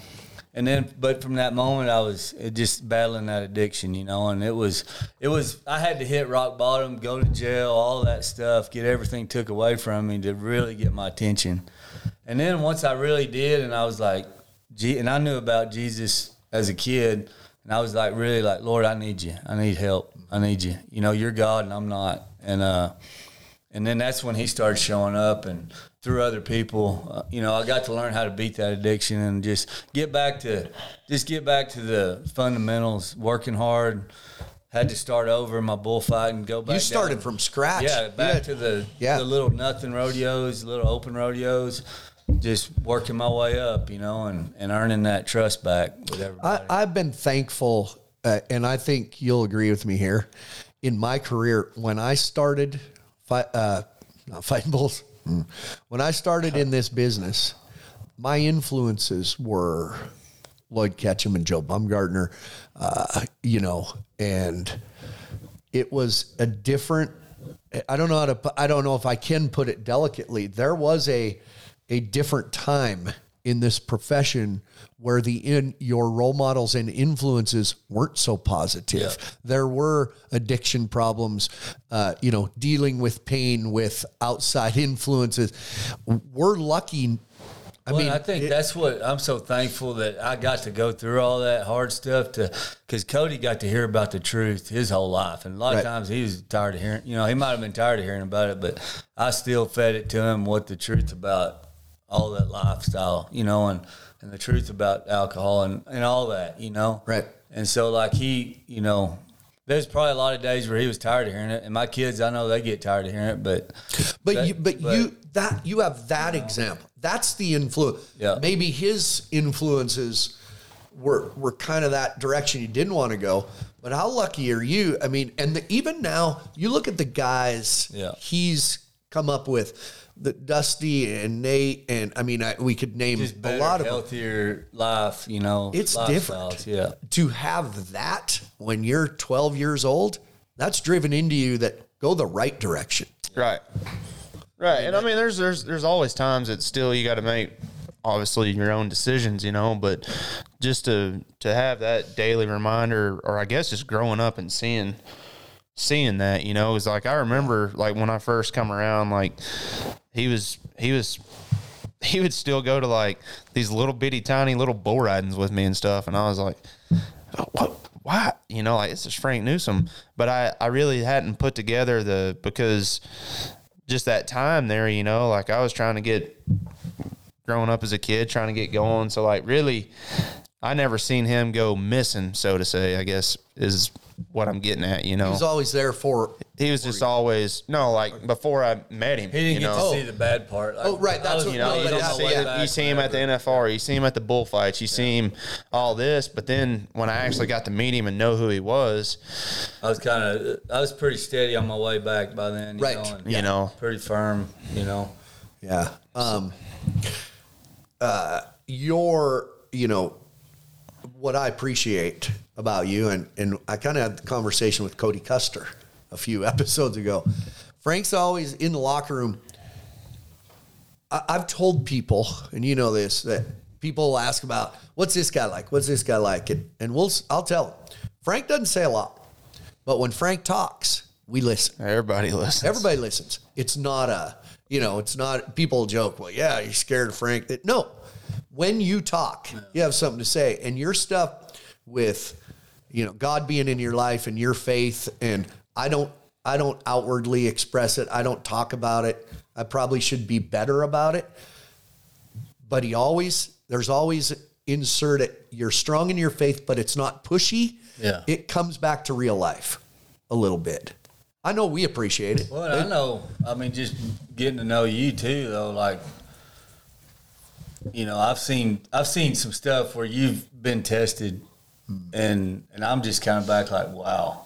and then, but from that moment, I was just battling that addiction. You know, and it was it was I had to hit rock bottom, go to jail, all that stuff, get everything took away from me to really get my attention. And then once I really did, and I was like, gee, and I knew about Jesus as a kid. And I was like, really like, Lord, I need you. I need help. I need you. You know, you're God and I'm not. And uh, and then that's when he started showing up and through other people, uh, you know, I got to learn how to beat that addiction and just get back to just get back to the fundamentals, working hard. Had to start over my bullfighting, go back. You started down- from scratch. yeah, back to the Yeah. the little nothing rodeos, little open rodeos, just working my way up, you know, and, and earning that trust back with everybody. I, I've been thankful, uh, and I think you'll agree with me here. In my career, when I started, fight, uh, not fighting bulls, mm. when I started in this business, my influences were Lloyd Ketchum and Joe Baumgartner, uh, you know, and it was a different. I don't know how to. I don't know if I can put it delicately. There was a a different time in this profession where the in your role models and influences weren't so positive. There were addiction problems, uh, you know, dealing with pain with outside influences. We're lucky. I well, mean, I think it- that's what I'm so thankful that I got to go through all that hard stuff to, because Cody got to hear about the truth his whole life, and a lot Right. of times he was tired of hearing. You know, he might have been tired of hearing about it, but I still fed it to him what the truth about all that lifestyle, you know, and and the truth about alcohol and and all that, you know, Right. And so, like he, you know. There's probably a lot of days where he was tired of hearing it, and my kids, I know they get tired of hearing it, but But that- you, but, you that you have that example. That's the influence. Yeah. Maybe his influences were were kind of that direction you didn't want to go. But how lucky are you? I mean, and the, even now, you look at the guys Yeah. he's come up with, the Dusty and Nate, and I mean, I, we could name just a lot of them. healthier life, you know. It's different. Yeah. To have that when you're 12 years old, that's driven into you that go the right direction. Right. Right. And I mean there's there's there's always times that still you gotta make obviously your own decisions, you know, but just to to have that daily reminder or I guess just growing up and seeing seeing that, you know, is like I remember like when I first come around, like he was he was he would still go to like these little bitty tiny little bull ridings with me and stuff and I was like oh, what why? You know like this is Frank Newsome. But I I really hadn't put together the because just that time there you know like I was trying to get growing up as a kid trying to get going. So like really I never seen him go missing, so to say. I guess is what I'm getting at. You know, he was always there for. he was just always no like before I met him. He didn't you get know? to see the bad part. Like, Oh, right, that's was- what- You know, I you, was don't see it, you see him at the. NFR, you see him at the bullfights, you see him all this, but then when I actually got to meet him and know who he was, I was kind of, I was pretty steady on my way back by then. You Right. Know, and you know, pretty firm. You know. Yeah. Um, uh, your, you know, what I appreciate about you, and, and I kind of had the conversation with Cody Custer a few episodes ago. Frank's always in the locker room. I, I've told people, and you know this, that people ask about what's this guy like? What's this guy like? And, and we'll, I'll tell them. Frank doesn't say a lot, but when Frank talks, we listen. everybody listens. Everybody listens. It's not a, you know, it's not, people joke, well, yeah, you're scared of Frank. That No. When you talk, you have something to say. And your stuff with, you know, God being in your life and your faith, and I don't, I don't outwardly express it. I don't talk about it. I probably should be better about it. But he always, there's always insert it. You're strong in your faith, but it's not pushy. Yeah. It comes back to real life a little bit. I know we appreciate it. Well, I know. I mean, just getting to know you too, though. Like, you know, I've seen I've seen some stuff where you've been tested, and and I'm just kind of back like, wow,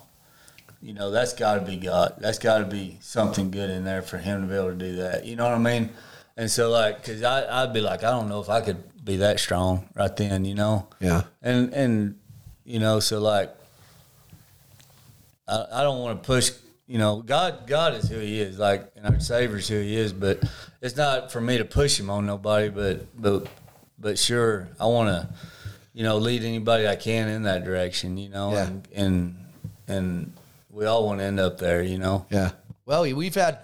you know, that's got to be God. That's got to be something good in there for him to be able to do that. You know what I mean? And so, like, cause I I'd be like, I don't know if I could be that strong right then. You know? Yeah. And and you know, so like, I, I don't want to push. You know, God God is who He is, like, and our Savior's who He is. But it's not for me to push Him on nobody. But but but sure, I want to, you know, lead anybody I can in that direction. You know, Yeah. and and and we all want to end up there. You know. Yeah. Well, we've had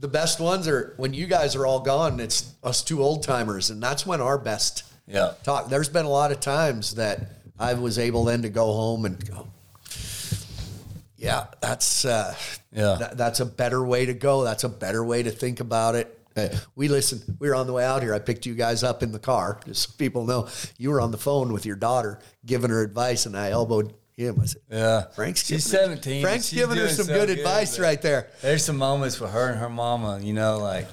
the best ones are when you guys are all gone. It's us two old timers, and that's when our best Yeah. talk. There's been a lot of times that I was able then to go home and go, yeah, that's uh, Yeah. that- that's a better way to go. That's a better way to think about it. Uh, we listened. We were on the way out here. I picked you guys up in the car, just so people know you were on the phone with your daughter, giving her advice, and I elbowed him. I said, Yeah. Frank's she's giving her- seventeen. Frank's She's giving her some so good advice right there. there's some moments with her and her mama, you know, like,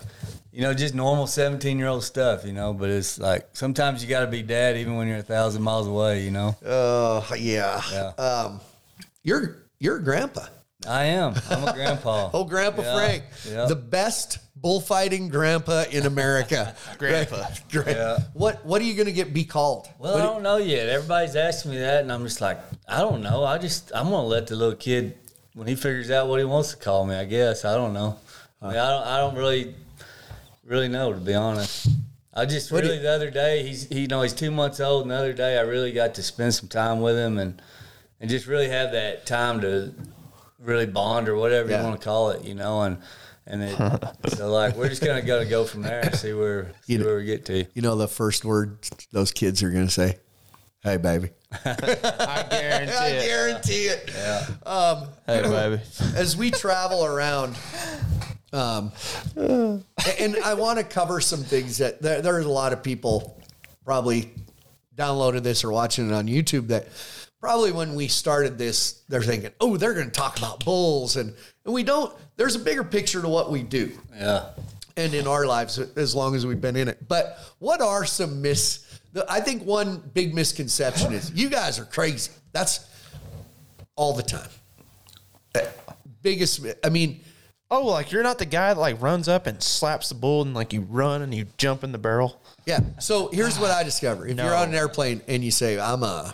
you know, just normal 17 year old stuff, you know, but it's like sometimes you got to be dad even when you're a thousand miles away, you know. Uh, yeah. Yeah. Um, you're you're grandpa. I am. I'm a grandpa. Oh, Grandpa Yeah, Frank, yeah. the best bullfighting grandpa in America. Grandpa. Gra- Yeah. What What are you going to get be called? Well, What I do- don't know yet. Everybody's asking me that, and I'm just like, I don't know. I just, I'm going to let the little kid, when he figures out what he wants to call me, I guess. I don't know. I, mean, I don't, I don't really, really know, to be honest. I just What really, you- the other day, he's, he, you know, he's two months old, and the other day I really got to spend some time with him and, and just really have that time to really bond or whatever Yeah. you want to call it, you know, and, and it, so like, we're just going to go to go from there and see where, see You know- where we get to. you know the first word those kids are going to say? Hey, baby. I guarantee I it. guarantee it. Hey, baby. As we travel around, um, and I want to cover some things that there, there's a lot of people probably downloaded this or watching it on YouTube that probably when we started this, they're thinking, oh, they're going to talk about bulls. And, and we don't, there's a bigger picture to what we do Yeah. and in our lives as long as we've been in it. But what are some mis? I think one big misconception is you guys are crazy. That's all the time. Uh, Biggest, I mean, Oh, like you're not the guy that like runs up and slaps the bull and like you run and you jump in the barrel. yeah. So here's what I discover: if you're on an airplane and you say, "I'm a,"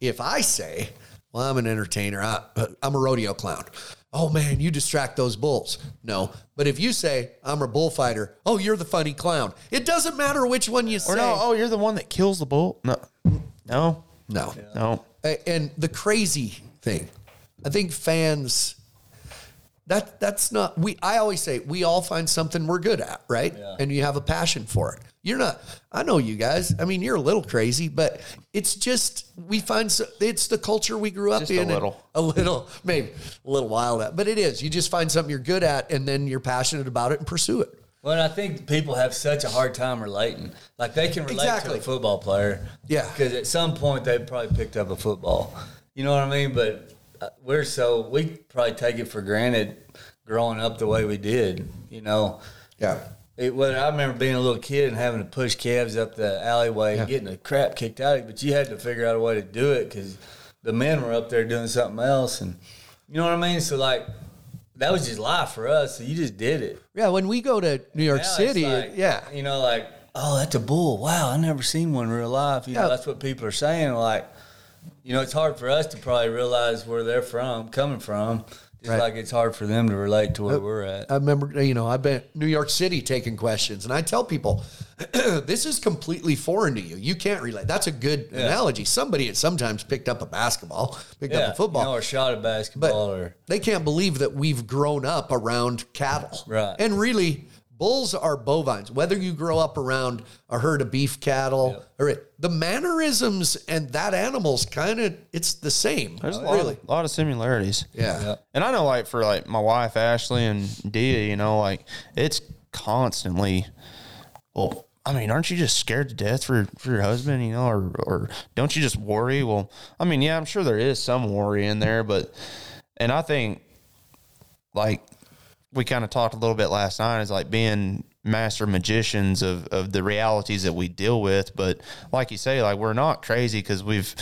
if I say, "Well, I'm an entertainer. I, I'm a rodeo clown." Oh man, you distract those bulls. No, but if you say I'm a bullfighter, oh, you're the funny clown. It doesn't matter which one you say. Or no, oh, you're the one that kills the bull. No, no, no. no. And the crazy thing, I think fans that that's not we I always say we all find something we're good at, right? Yeah. And you have a passion for it. You're not I know you guys. I mean, you're a little crazy, but it's just we find so, it's the culture we grew up Just a in. and little. a little maybe a little wild at, but it is. You just find something you're good at and then you're passionate about it and pursue it. Well, I think people have such a hard time relating. Like they can relate Exactly. to a football player. Yeah. Because at some point they probably picked up a football. You know what I mean? But we're so we probably take it for granted growing up the way we did. You know. Yeah. It, well, I remember being a little kid and having to push calves up the alleyway and getting the crap kicked out of you, but you had to figure out a way to do it because the men were up there doing something else, and you know what I mean. So like, that was just life for us. So you just did it. Yeah. When we go to New York Now City, like, yeah. you know, like, oh, that's a bull. Wow, I never seen one in real life. You Yeah. know, that's what people are saying. Like, you know, it's hard for us to probably realize where they're from, coming from. Just Right. like it's hard for them to relate to where we're at. I remember, you know, I've been New York City taking questions, and I tell people, this is completely foreign to you. You can't relate. That's a good analogy. Somebody had sometimes picked up a basketball, picked yeah, up a football, you know, or shot a but basketball, or they can't believe that we've grown up around cattle. Right. And really, bulls are bovines. Whether you grow up around a herd of beef cattle or it, the mannerisms and that animal's kind of it's the same. There's a lot, really. of, lot of similarities. Yeah. Yeah. And I know, like, for like my wife Ashley and Dia, you know, like it's constantly. Well, I mean, aren't you just scared to death for for your husband? You know, or or don't you just worry? Well, I mean, yeah, I'm sure there is some worry in there, but and I think like we kind of talked a little bit last night is like being master magicians of, of the realities that we deal with. But like you say like we're not crazy because we've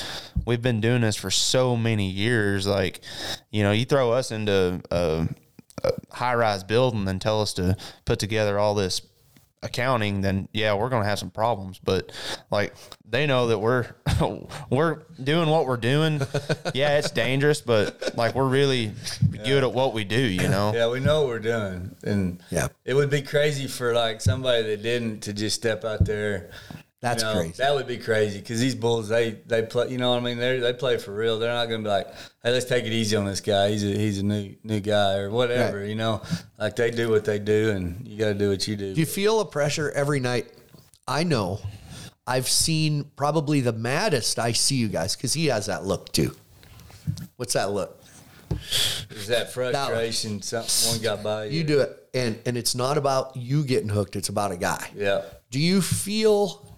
we've been doing this for so many years. Like you know you throw us into a, a high-rise building and tell us to put together all this accounting then yeah we're gonna have some problems but like they know that we're we're doing what we're doing yeah it's dangerous but like we're really good at what we do you know Yeah, we know what we're doing, and Yeah. it would be crazy for like somebody that didn't to just step out there. That's you know, crazy. That would be crazy because these bulls, they they play. You know what I mean? They they play for real. They're not going to be like, hey, let's take it easy on this guy. He's a he's a new new guy or whatever. Right. You know, like they do what they do, and you got to do what you do. Do you feel a pressure every night? I know. I've seen probably the maddest I see you guys because he has that look too. What's that look? Is that frustration? Something one got by you. You do it, and and it's not about you getting hooked. It's about a guy. Yeah. Do you feel?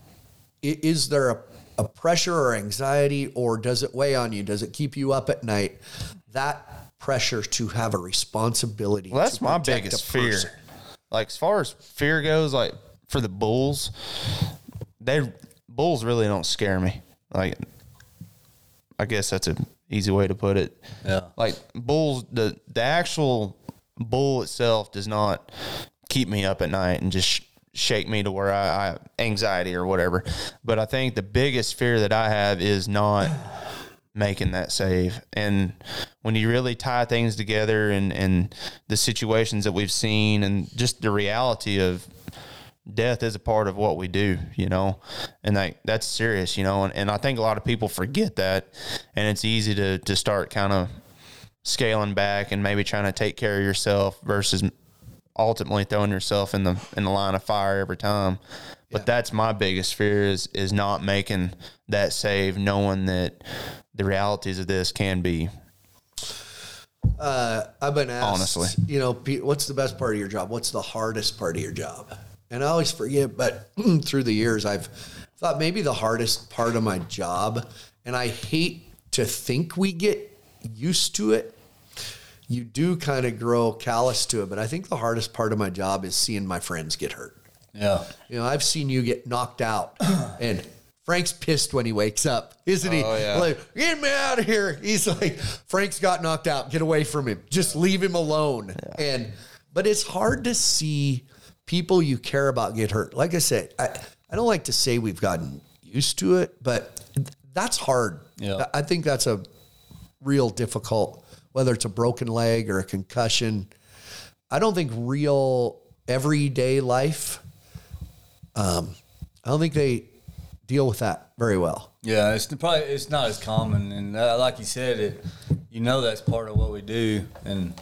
I- Is there a, a pressure or anxiety, or does it weigh on you? Does it keep you up at night? That pressure to have a responsibility. Well, that's to my biggest a fear. Like as far as fear goes, like for the bulls, they bulls really don't scare me. Like I guess that's an easy way to put it. Yeah. Like bulls, the the actual bull itself does not keep me up at night and just sh- shake me to where I, I anxiety or whatever. But I think the biggest fear that I have is not making that save. And when you really tie things together and, and the situations that we've seen and just the reality of death is a part of what we do, you know, and like that's serious, you know, and, and I think a lot of people forget that and it's easy to, to start kind of scaling back and maybe trying to take care of yourself versus ultimately throwing yourself in the in the line of fire every time. But that's my biggest fear is is not making that save, knowing that the realities of this can be. Uh, I've been asked, Honestly. you know, what's the best part of your job? What's the hardest part of your job? And I always forget, but through the years, I've thought maybe the hardest part of my job, and I hate to think we get used to it. You do kind of grow callous to it, but I think the hardest part of my job is seeing my friends get hurt. Yeah. You know, I've seen you get knocked out, and Frank's pissed when he wakes up, isn't he? Oh, yeah. Like, get me out of here. He's like, Frank's got knocked out. Get away from him. Just leave him alone. And but it's hard to see people you care about get hurt. Like I said, I, I don't like to say we've gotten used to it, but that's hard. Yeah. I think that's a real difficult, whether it's a broken leg or a concussion. I don't think real everyday life. Um, I don't think they deal with that very well. Yeah, it's probably it's not as common, and uh, like you said, it you know that's part of what we do, and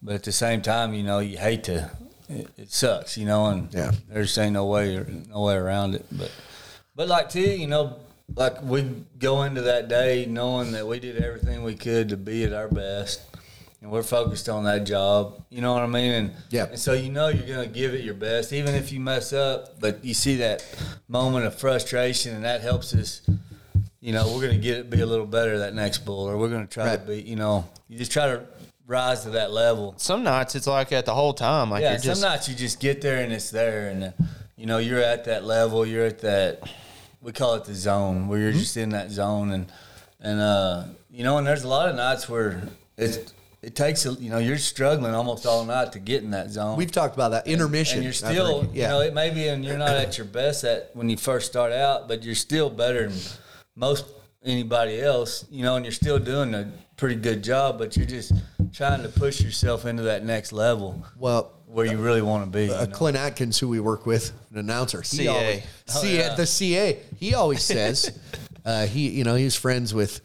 but at the same time, you know, you hate to. It, it sucks, you know, and Yeah. there's ain't no way no way around it. But but like too, you know, like we go into that day knowing that we did everything we could to be at our best, and we're focused on that job. You know what I mean? And Yeah. And so you know you're gonna give it your best, even if you mess up. But you see that moment of frustration, and that helps us. You know, we're gonna get it be a little better that next bull, or we're gonna try Right. to be. You know, you just try to rise to that level. Some nights it's like that the whole time. Like Yeah, you're just some nights you just get there and it's there, and uh, you know you're at that level. You're at that we call it the zone where Mm-hmm. you're just in that zone, and and uh, you know, and there's a lot of nights where it's it takes a, you know you're struggling almost all night to get in that zone. We've talked about that intermission. and you're I've still, heard- you know, it may be, and you're not at your best at when you first start out, but you're still better than most anybody else, you know, and you're still doing a pretty good job, but you're just trying to push yourself into that next level well, where you really want to be. uh, you know? Clint Adkins, who we work with, an announcer, he CA. always, Oh, CA yeah. the CA. He always says uh, he, you know, he's friends with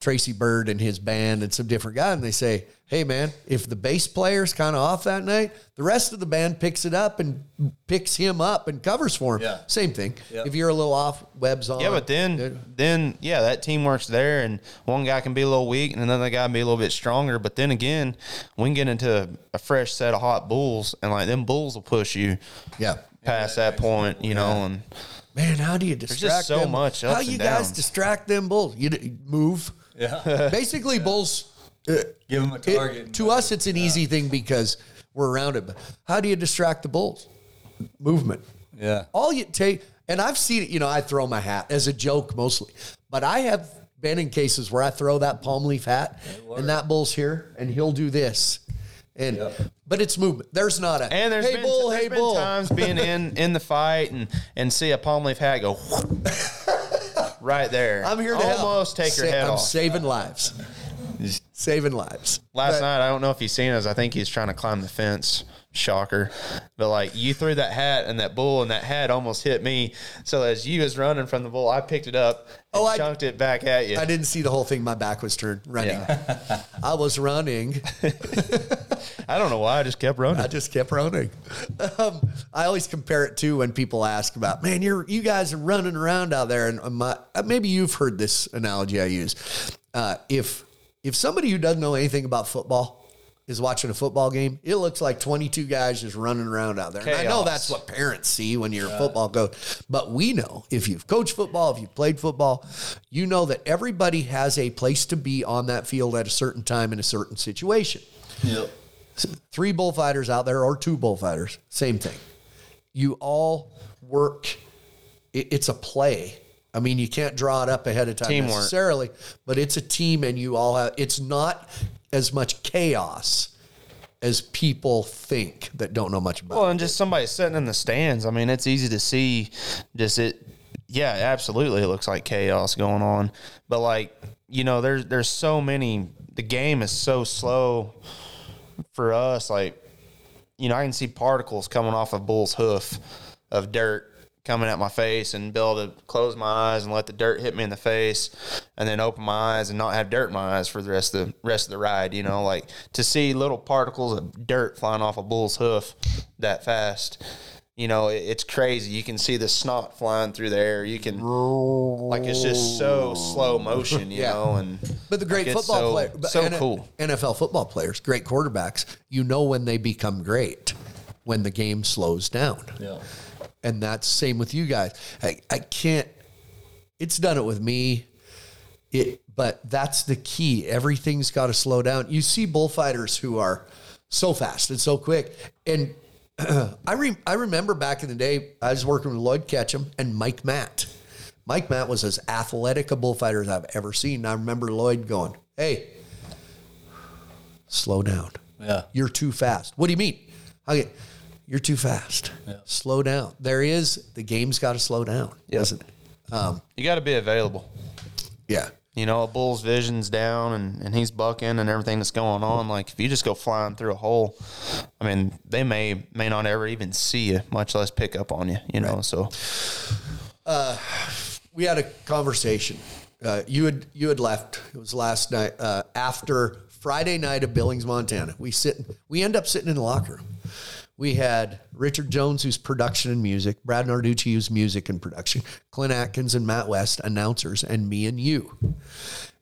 Tracy Byrd and his band and some different guy, and they say, "Hey, man, if the bass player's kind of off that night, the rest of the band picks it up and picks him up and covers for him. Yeah. Same thing. Yeah. If you're a little off, webs on. Yeah, but then, then yeah, that teamwork's there, and one guy can be a little weak, and another guy can be a little bit stronger. But then again, we can get into a, a fresh set of hot bulls, and like them bulls will push you yeah. past that point, you know. And Man, how do you distract There's just so them? much How you and guys distract them bulls? You d- move. yeah. Basically, bulls. Uh, Give them a it- to us, it's an easy thing because we're around it. But how do you distract the bulls? Movement. yeah. All you take, and I've seen it. You know, I throw my hat as a joke mostly, but I have been in cases where I throw that palm leaf hat, and that bull's here, and he'll do this, and Yeah. but it's movement. There's not a and there's hey been, bull, there's hey been bull. times being in in the fight and and see a palm leaf hat go right there. I'm here to help. almost take your Sa- head I'm off. saving lives. Saving lives. Last But- night, I don't know if he's seen us. I think he's trying to climb the fence. Shocker. But like you threw that hat and that bull and that hat almost hit me. So as you was running from the bull, I picked it up and Oh, I- chunked it back at you. I didn't see the whole thing. My back was turned running. Yeah. I was running. I don't know why. I just kept running. I just kept running. Um, I always compare it to when people ask about, man, you're you guys are running around out there, and my, maybe you've heard this analogy I use. Uh, if if somebody who doesn't know anything about football is watching a football game, it looks like 22 guys just running around out there. And I know that's what parents see when you're a football coach, but we know if you've coached football, if you've played football, you know that everybody has a place to be on that field at a certain time in a certain situation Yep. three bullfighters out there or two bullfighters, same thing. You all work. it's a play. I mean, you can't draw it up ahead of time Teamwork. necessarily, but it's a team, and you all have. It's not as much chaos as people think that don't know much about. Well, it. and just somebody sitting in the stands. I mean, it's easy to see. Just it, yeah, absolutely. It looks like chaos going on, but like you know, there's there's so many. The game is so slow for us. Like you know, I can see particles coming off a bull's hoof of dirt coming at my face and be able to close my eyes and let the dirt hit me in the face and then open my eyes and not have dirt in my eyes for the rest of the rest of the ride, you know, like to see little particles of dirt flying off a bull's hoof that fast. You know, it- it's crazy. You can see the snot flying through the air. You can like it's just so slow motion, you Yeah. know, and But the great like, it's football so, player, so N- cool. NFL football players, great quarterbacks. You know when they become great when the game slows down. Yeah. And that's same with you guys. I, I can't. It's done it with me. It, but that's the key. Everything's got to slow down. You see bullfighters who are so fast and so quick, and I re, I remember back in the day, I was working with Lloyd Ketchum and Mike Matt. Mike Matt was as athletic a bullfighter as I've ever seen. I remember Lloyd going, "Hey, slow down. Yeah. You're too fast. What do you mean? Okay, you're too fast. Slow down. There is the game's got to slow down, doesn't it? Um, You got to be available. yeah. you know, a bull's vision's down and, and he's bucking and everything that's going on. Like if you just go flying through a hole, I mean, they may may not ever even see you, much less pick up on you. You know, so we had a conversation. Uh, you had you had left. It was last night uh, after Friday night of Billings, Montana. We sit. We end up sitting in the locker room. We had Richard Jones, who's production and music, Brad Narducci, who's music and production, Clint Adkins and Matt West, announcers, and me and you.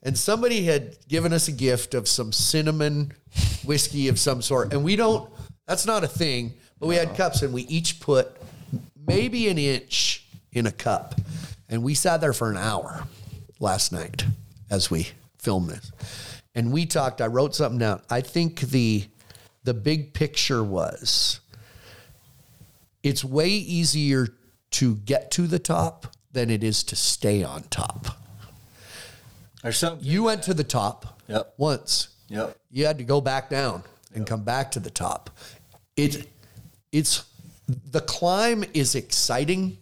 And somebody had given us a gift of some cinnamon whiskey of some sort, and we don't. That's not a thing. But we had cups, and we each put maybe an inch in a cup, and we sat there for an hour last night as we filmed this, and we talked. I wrote something down. I think the the big picture was it's way easier to get to the top than it is to stay on top. There's something. You went to the top Yep. once. Yep. You had to go back down and come back to the top. It it's the climb is exciting.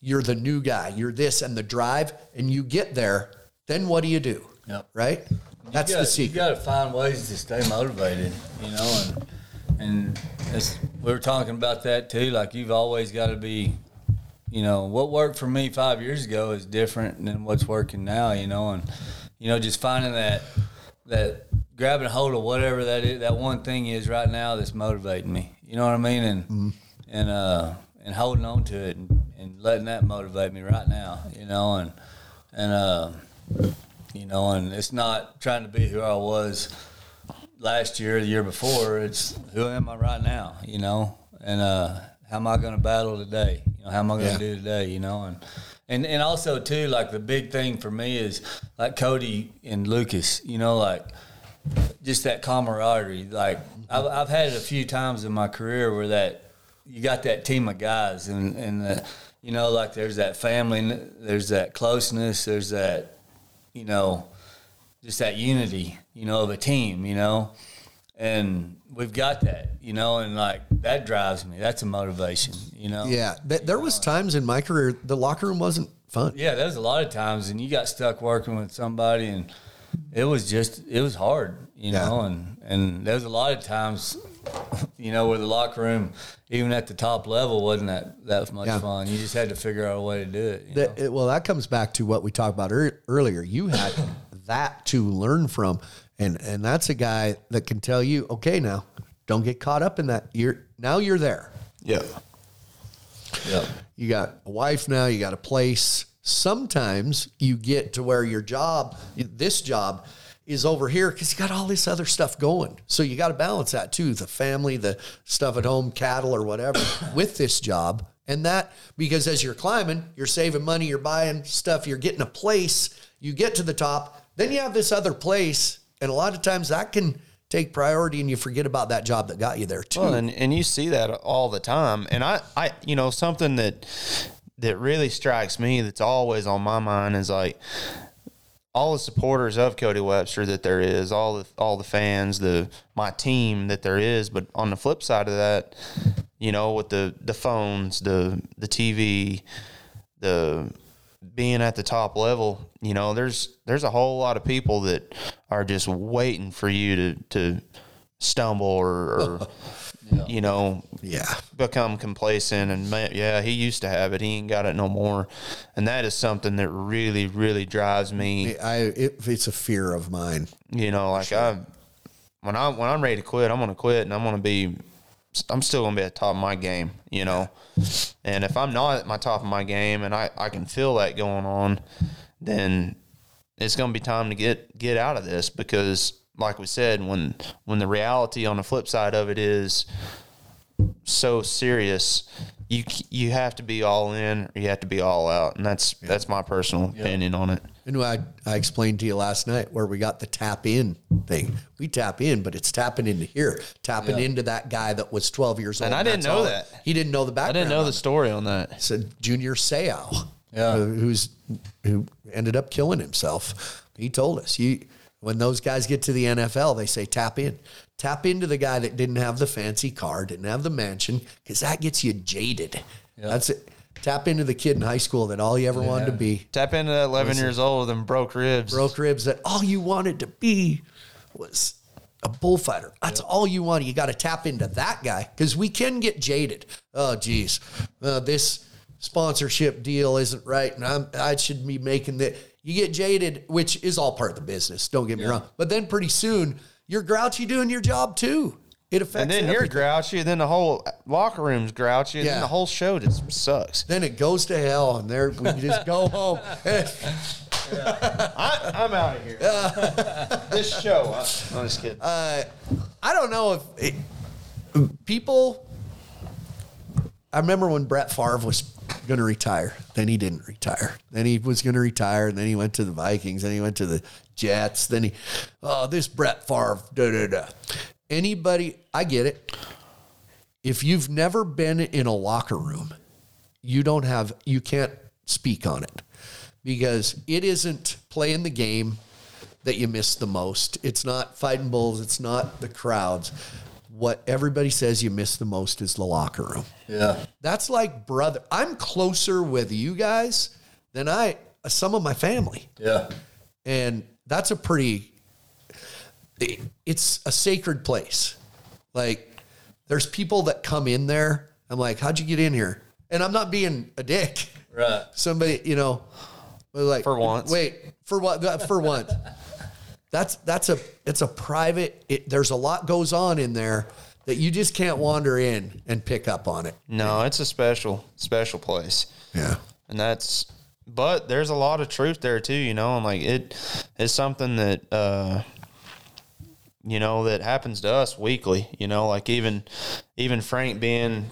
You're the new guy. You're this and the drive and you get there, then what do you do? Yep. Right? That's you the gotta, secret. You got to find ways to stay motivated, you know, and and we were talking about that too. Like you've always got to be, you know, what worked for me five years ago is different than what's working now, you know, and you know, just finding that that grabbing hold of whatever that is, that one thing is right now that's motivating me. You know what I mean? And Mm-hmm. and uh and holding on to it and, and letting that motivate me right now, you know, and and uh you know, and it's not trying to be who I was last year, the year before. It's who am I right now, you know, and uh, how am I going to battle today? You know, how am I going to Yeah. do today? You know, and and and also too, like the big thing for me is like Cody and Lucas. You know, like just that camaraderie. Like I've, I've had it a few times in my career where that you got that team of guys, and and the, you know, like there's that family, there's that closeness, there's that you know, just that unity, you know, of a team, you know, and we've got that, you know, and like that drives me. That's a motivation, you know. yeah. Th- There was times in my career the locker room wasn't fun. Yeah, there was a lot of times, and you got stuck working with somebody, and it was just it was hard, you Yeah. know, and and there was a lot of times, you know, where the locker room, even at the top level, wasn't that that much Yeah. fun. You just had to figure out a way to do it. You know? That, it, well, that comes back to what we talked about ear earlier. You had that to learn from, and and that's a guy that can tell you, okay, now don't get caught up in that. You're now you're there. Yeah. yeah. You got a wife now. You got a place. Sometimes you get to where your job, this job, is over here because you got all this other stuff going. So you got to balance that too the family, the stuff at home, cattle, or whatever with this job. And that, because as you're climbing, you're saving money, you're buying stuff, you're getting a place, you get to the top, then you have this other place. And a lot of times that can take priority and you forget about that job that got you there too. Well, and, and you see that all the time. And I, I, you know, something that that really strikes me that's always on my mind is like all the supporters of Cody Webster that there is, all the all the fans, the my team that there is. But on the flip side of that, you know, with the the phones, the the TV, the being at the top level, you know, there's there's a whole lot of people that are just waiting for you to to stumble or, or you know yeah. become complacent and man, yeah he used to have it. He ain't got it no more. And that is something that really really drives me. I, it, it's a fear of mine. you know like I when I when I'm ready to quit I'm gonna quit and I'm gonna be I'm still gonna be at the top of my game you know? And if I'm not at my top of my game and I I can feel that going on then it's gonna be time to get get out of this because like we said when when the reality on the flip side of it is so serious you you have to be all in or you have to be all out. And that's that's my personal opinion on it And I, I explained to you last night where we got the tap in thing. We tap in, but it's tapping into here, tapping Yeah. into that guy that was 12 years old. And I didn't that's know all- that. He didn't know the background. I background. didn't know on the it. story on that It's a junior Seau, Yeah. uh, who's who ended up killing himself. He told us you when those guys get to the NFL, they say tap in, tap into the guy that didn't have the fancy car, didn't have the mansion, because that gets you jaded. That's it. Tap into the kid in high school that all you ever wanted to be. tap into that 11 years old with them broke ribs broke ribs that all you wanted to be was a bullfighter. That's all you want. You got to tap into that guy because we can get jaded. Oh, geez, uh, this sponsorship deal isn't right, and I'm, I should be making that. You get jaded, which is all part of the business. Don't get me wrong, but then pretty soon you're grouchy doing your job too. It affects. and then you're everything. grouchy and then the whole uh, locker room's grouchy and Yeah. then the whole show just sucks Then it goes to hell, and there we just go home. I, I'm out of here. this show. Uh, I, I'm just kidding. Uh, I don't know if it, people. I remember when Brett Favre was going to retire. Then he didn't retire. Then he was going to retire. And then he went to the Vikings. Then he went to the Jets. Then he, oh, this Brett Favre. Da da da. Anybody, I get it. If you've never been in a locker room, you don't have, you can't speak on it because it isn't playing the game that you miss the most. It's not fighting bulls. It's not the crowds. What everybody says you miss the most is the locker room. Yeah. That's like brother. I'm closer with you guys than I some of my family, Yeah. and that's a pretty. It- It's a sacred place. Like there's people that come in there. I'm like, how'd you get in here? And I'm not being a dick. Right. Somebody, you know, like For once. Wait, for what? For once. That's that's a it's a private. It, there's a lot goes on in there that you just can't wander in and pick up on it. no, it's a special, special place. Yeah. and that's but there's a lot of truth there too you know and like it is something that uh you know that happens to us weekly you know like even even frank being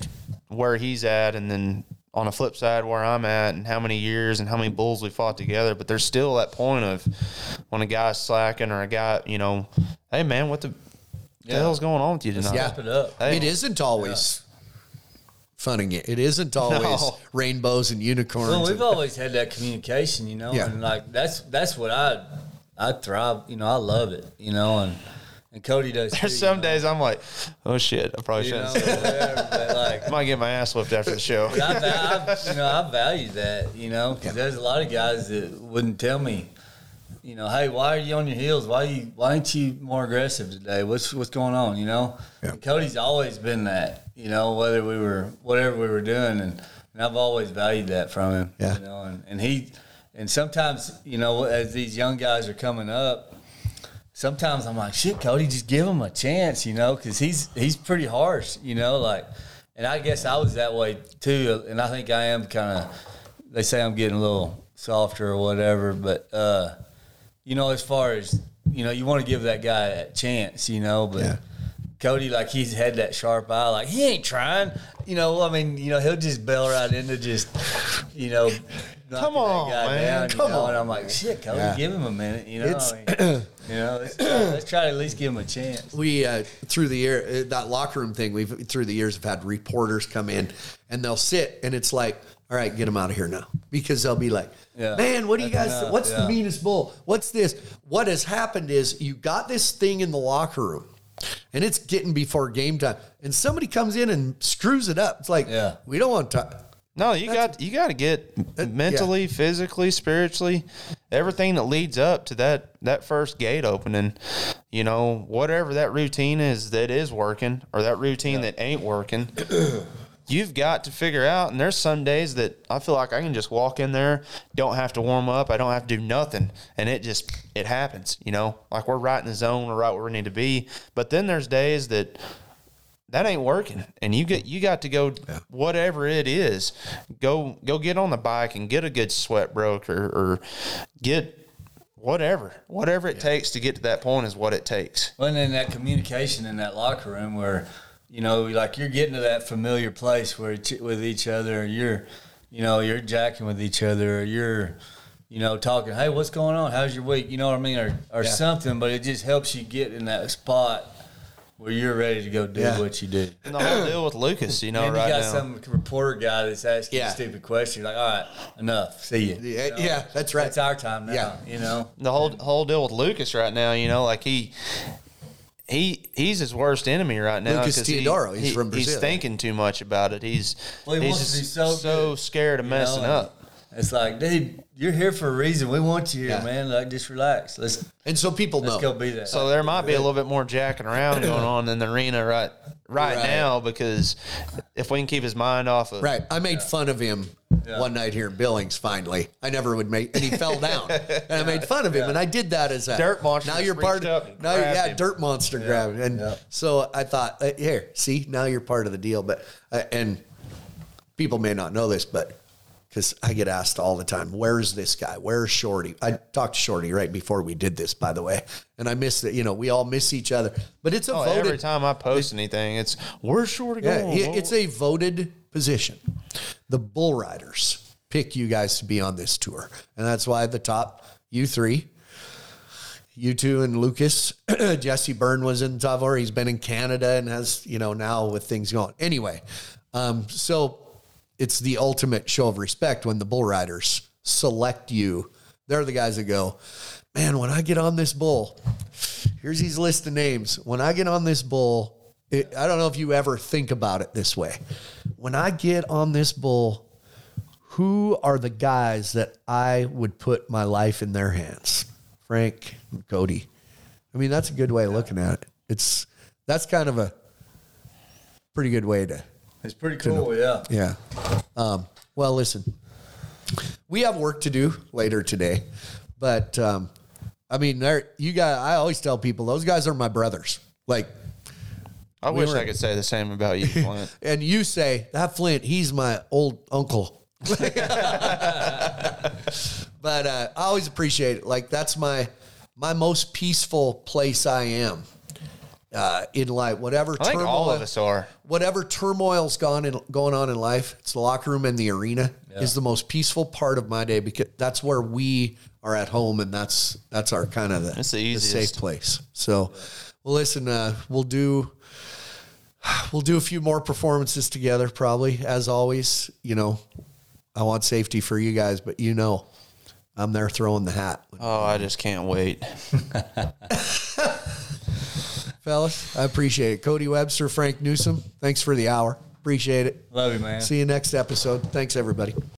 where he's at and then on the flip side where i'm at and how many years and how many bulls we fought together but there's still that point of when a guy's slacking or a guy you know hey man what the, the hell's going on with you tonight Step it up. Hey. It isn't always funning it. It isn't always No. rainbows and unicorns. Well, we've always had that communication, you know, Yeah. and like that's that's what I I thrive, you know, I love it, you know, and and Cody does. there's too, some you know, days i'm like oh shit i probably you shouldn't whatever, like I might get my ass whipped after the show. I, I, you know, I value that, you know, because there's a lot of guys that wouldn't tell me, you know, hey, why are you on your heels? Why you, why ain't you more aggressive today? What's what's going on? You know, Yeah. Cody's always been that, you know, whether we were whatever we were doing, and, and I've always valued that from him. Yeah. you know, and, and he, and sometimes, you know, as these young guys are coming up. Sometimes I'm like, shit, Cody, just give him a chance, you know, because he's he's pretty harsh, you know, like, and I guess I was that way too, and I think I am kind of. They say I'm getting a little softer or whatever, but uh, you know, as far as you know, you want to give that guy a chance, you know, but. Yeah. Cody, like he's had that sharp eye, like he ain't trying. You know, I mean, you know, he'll just bail right into just, you know, Come on, man. down. You Come know, on, and I'm like, shit, Cody, Yeah. give him a minute. You know, It's- I mean, you know, let's try, let's try to at least give him a chance. we uh, through the year uh, that locker room thing we've through the years have had reporters come in and they'll sit and it's like all right get them out of here now because they'll be like Yeah. man what do you guys enough, what's the meanest bull what's this what has happened is you got this thing in the locker room and it's getting before game time and somebody comes in and screws it up it's like Yeah. we don't want to No, you got you got to get uh, mentally, physically, spiritually, everything that leads up to that that first gate opening. You know, whatever that routine is that is working, or that routine that ain't working. You've got to figure out, and there's some days that I feel like I can just walk in there, don't have to warm up, I don't have to do nothing, and it just it happens. You know, like we're right in the zone, we're right where we need to be. But then there's days that that ain't working and you get you got to go whatever it is go go get on the bike and get a good sweat broke or, or get whatever whatever it takes to get to that point is what it takes Well, and then that communication in that locker room where, you know, like you're getting to that familiar place where each, with each other, you're, you know, you're jacking with each other, or you're, you know, talking, hey, what's going on? How's your week? You know what I mean? Or, or something, but it just helps you get in that spot where you're ready to go do Yeah. what you do. and the whole deal with lucas you know and you right got now some reporter guy that's asking Yeah. a stupid question. You're like, all right, enough. See you. Yeah, You know? yeah, that's right. It's our time now. Yeah. You know. the whole whole deal with lucas right now you know like he he he's his worst enemy right now. Lucas 'cause he- he's he- from He's thinking too much about it. He's Well, he he's wants to be just so so scared of You know, messing up. It's like, dude, you're here for a reason. We want you here, Yeah. man. Like, just relax. Let's and so people let's know go be that. So there might be a little bit more jacking around going on in the arena right right, Right. now because if we can keep his mind off of Right. I made fun of him one night here in Billings, finally. I never would make, and he fell down. And I made fun of him. And I did that as a Dirt monster Now you're part of, up now, grabbed yeah, him. dirt monster grabbed. And Yeah. so I thought, uh, here, see, now you're part of the deal. But, uh, and people may not know this, but because I get asked all the time, "Where's this guy? Where's Shorty?" I talked to Shorty right before we did this, by the way, and I miss it. You know, we all miss each other, but it's a Oh, voted. every time I post anything, it's where's Shorty Yeah, going? it- it's a voted position. The bull riders pick you guys to be on this tour, and that's why the top you three, you two, and Lucas, Jesse Byrne was in Tavor. He's been in Canada and has you know now with things going. Anyway, um, so it's the ultimate show of respect when the bull riders select you. They're the guys that go, man. When I get on this bull, here's these list of names. When I get on this bull, it, I don't know if you ever think about it this way. When I get on this bull, who are the guys that I would put my life in their hands? Frank, Cody. I mean, that's a good way of looking at it. It's that's kind of a pretty good way to It's pretty cool, yeah. yeah. Um, well, listen, we have work to do later today, but um, I mean, there you guys. I always tell people those guys are my brothers. Like, I wish were- I could say the same about you, Flint. and you say that Flint, he's my old uncle. but uh, I always appreciate it. Like that's my my most peaceful place I am uh, in life. Whatever I turmoil, all of us are. whatever turmoil's gone in, going on in life, it's the locker room and the arena is the most peaceful part of my day because that's where we are at home and that's that's our kind of the, It's the safe place. So, well, listen, uh, we'll do we'll do a few more performances together, probably as always. You know, I want safety for you guys, but you know, I'm there throwing the hat, Oh, I just can't wait. fellas. I appreciate it. Cody Webster, Frank Newsome, thanks for the hour. Appreciate it. Love you, man. See you next episode. Thanks, everybody.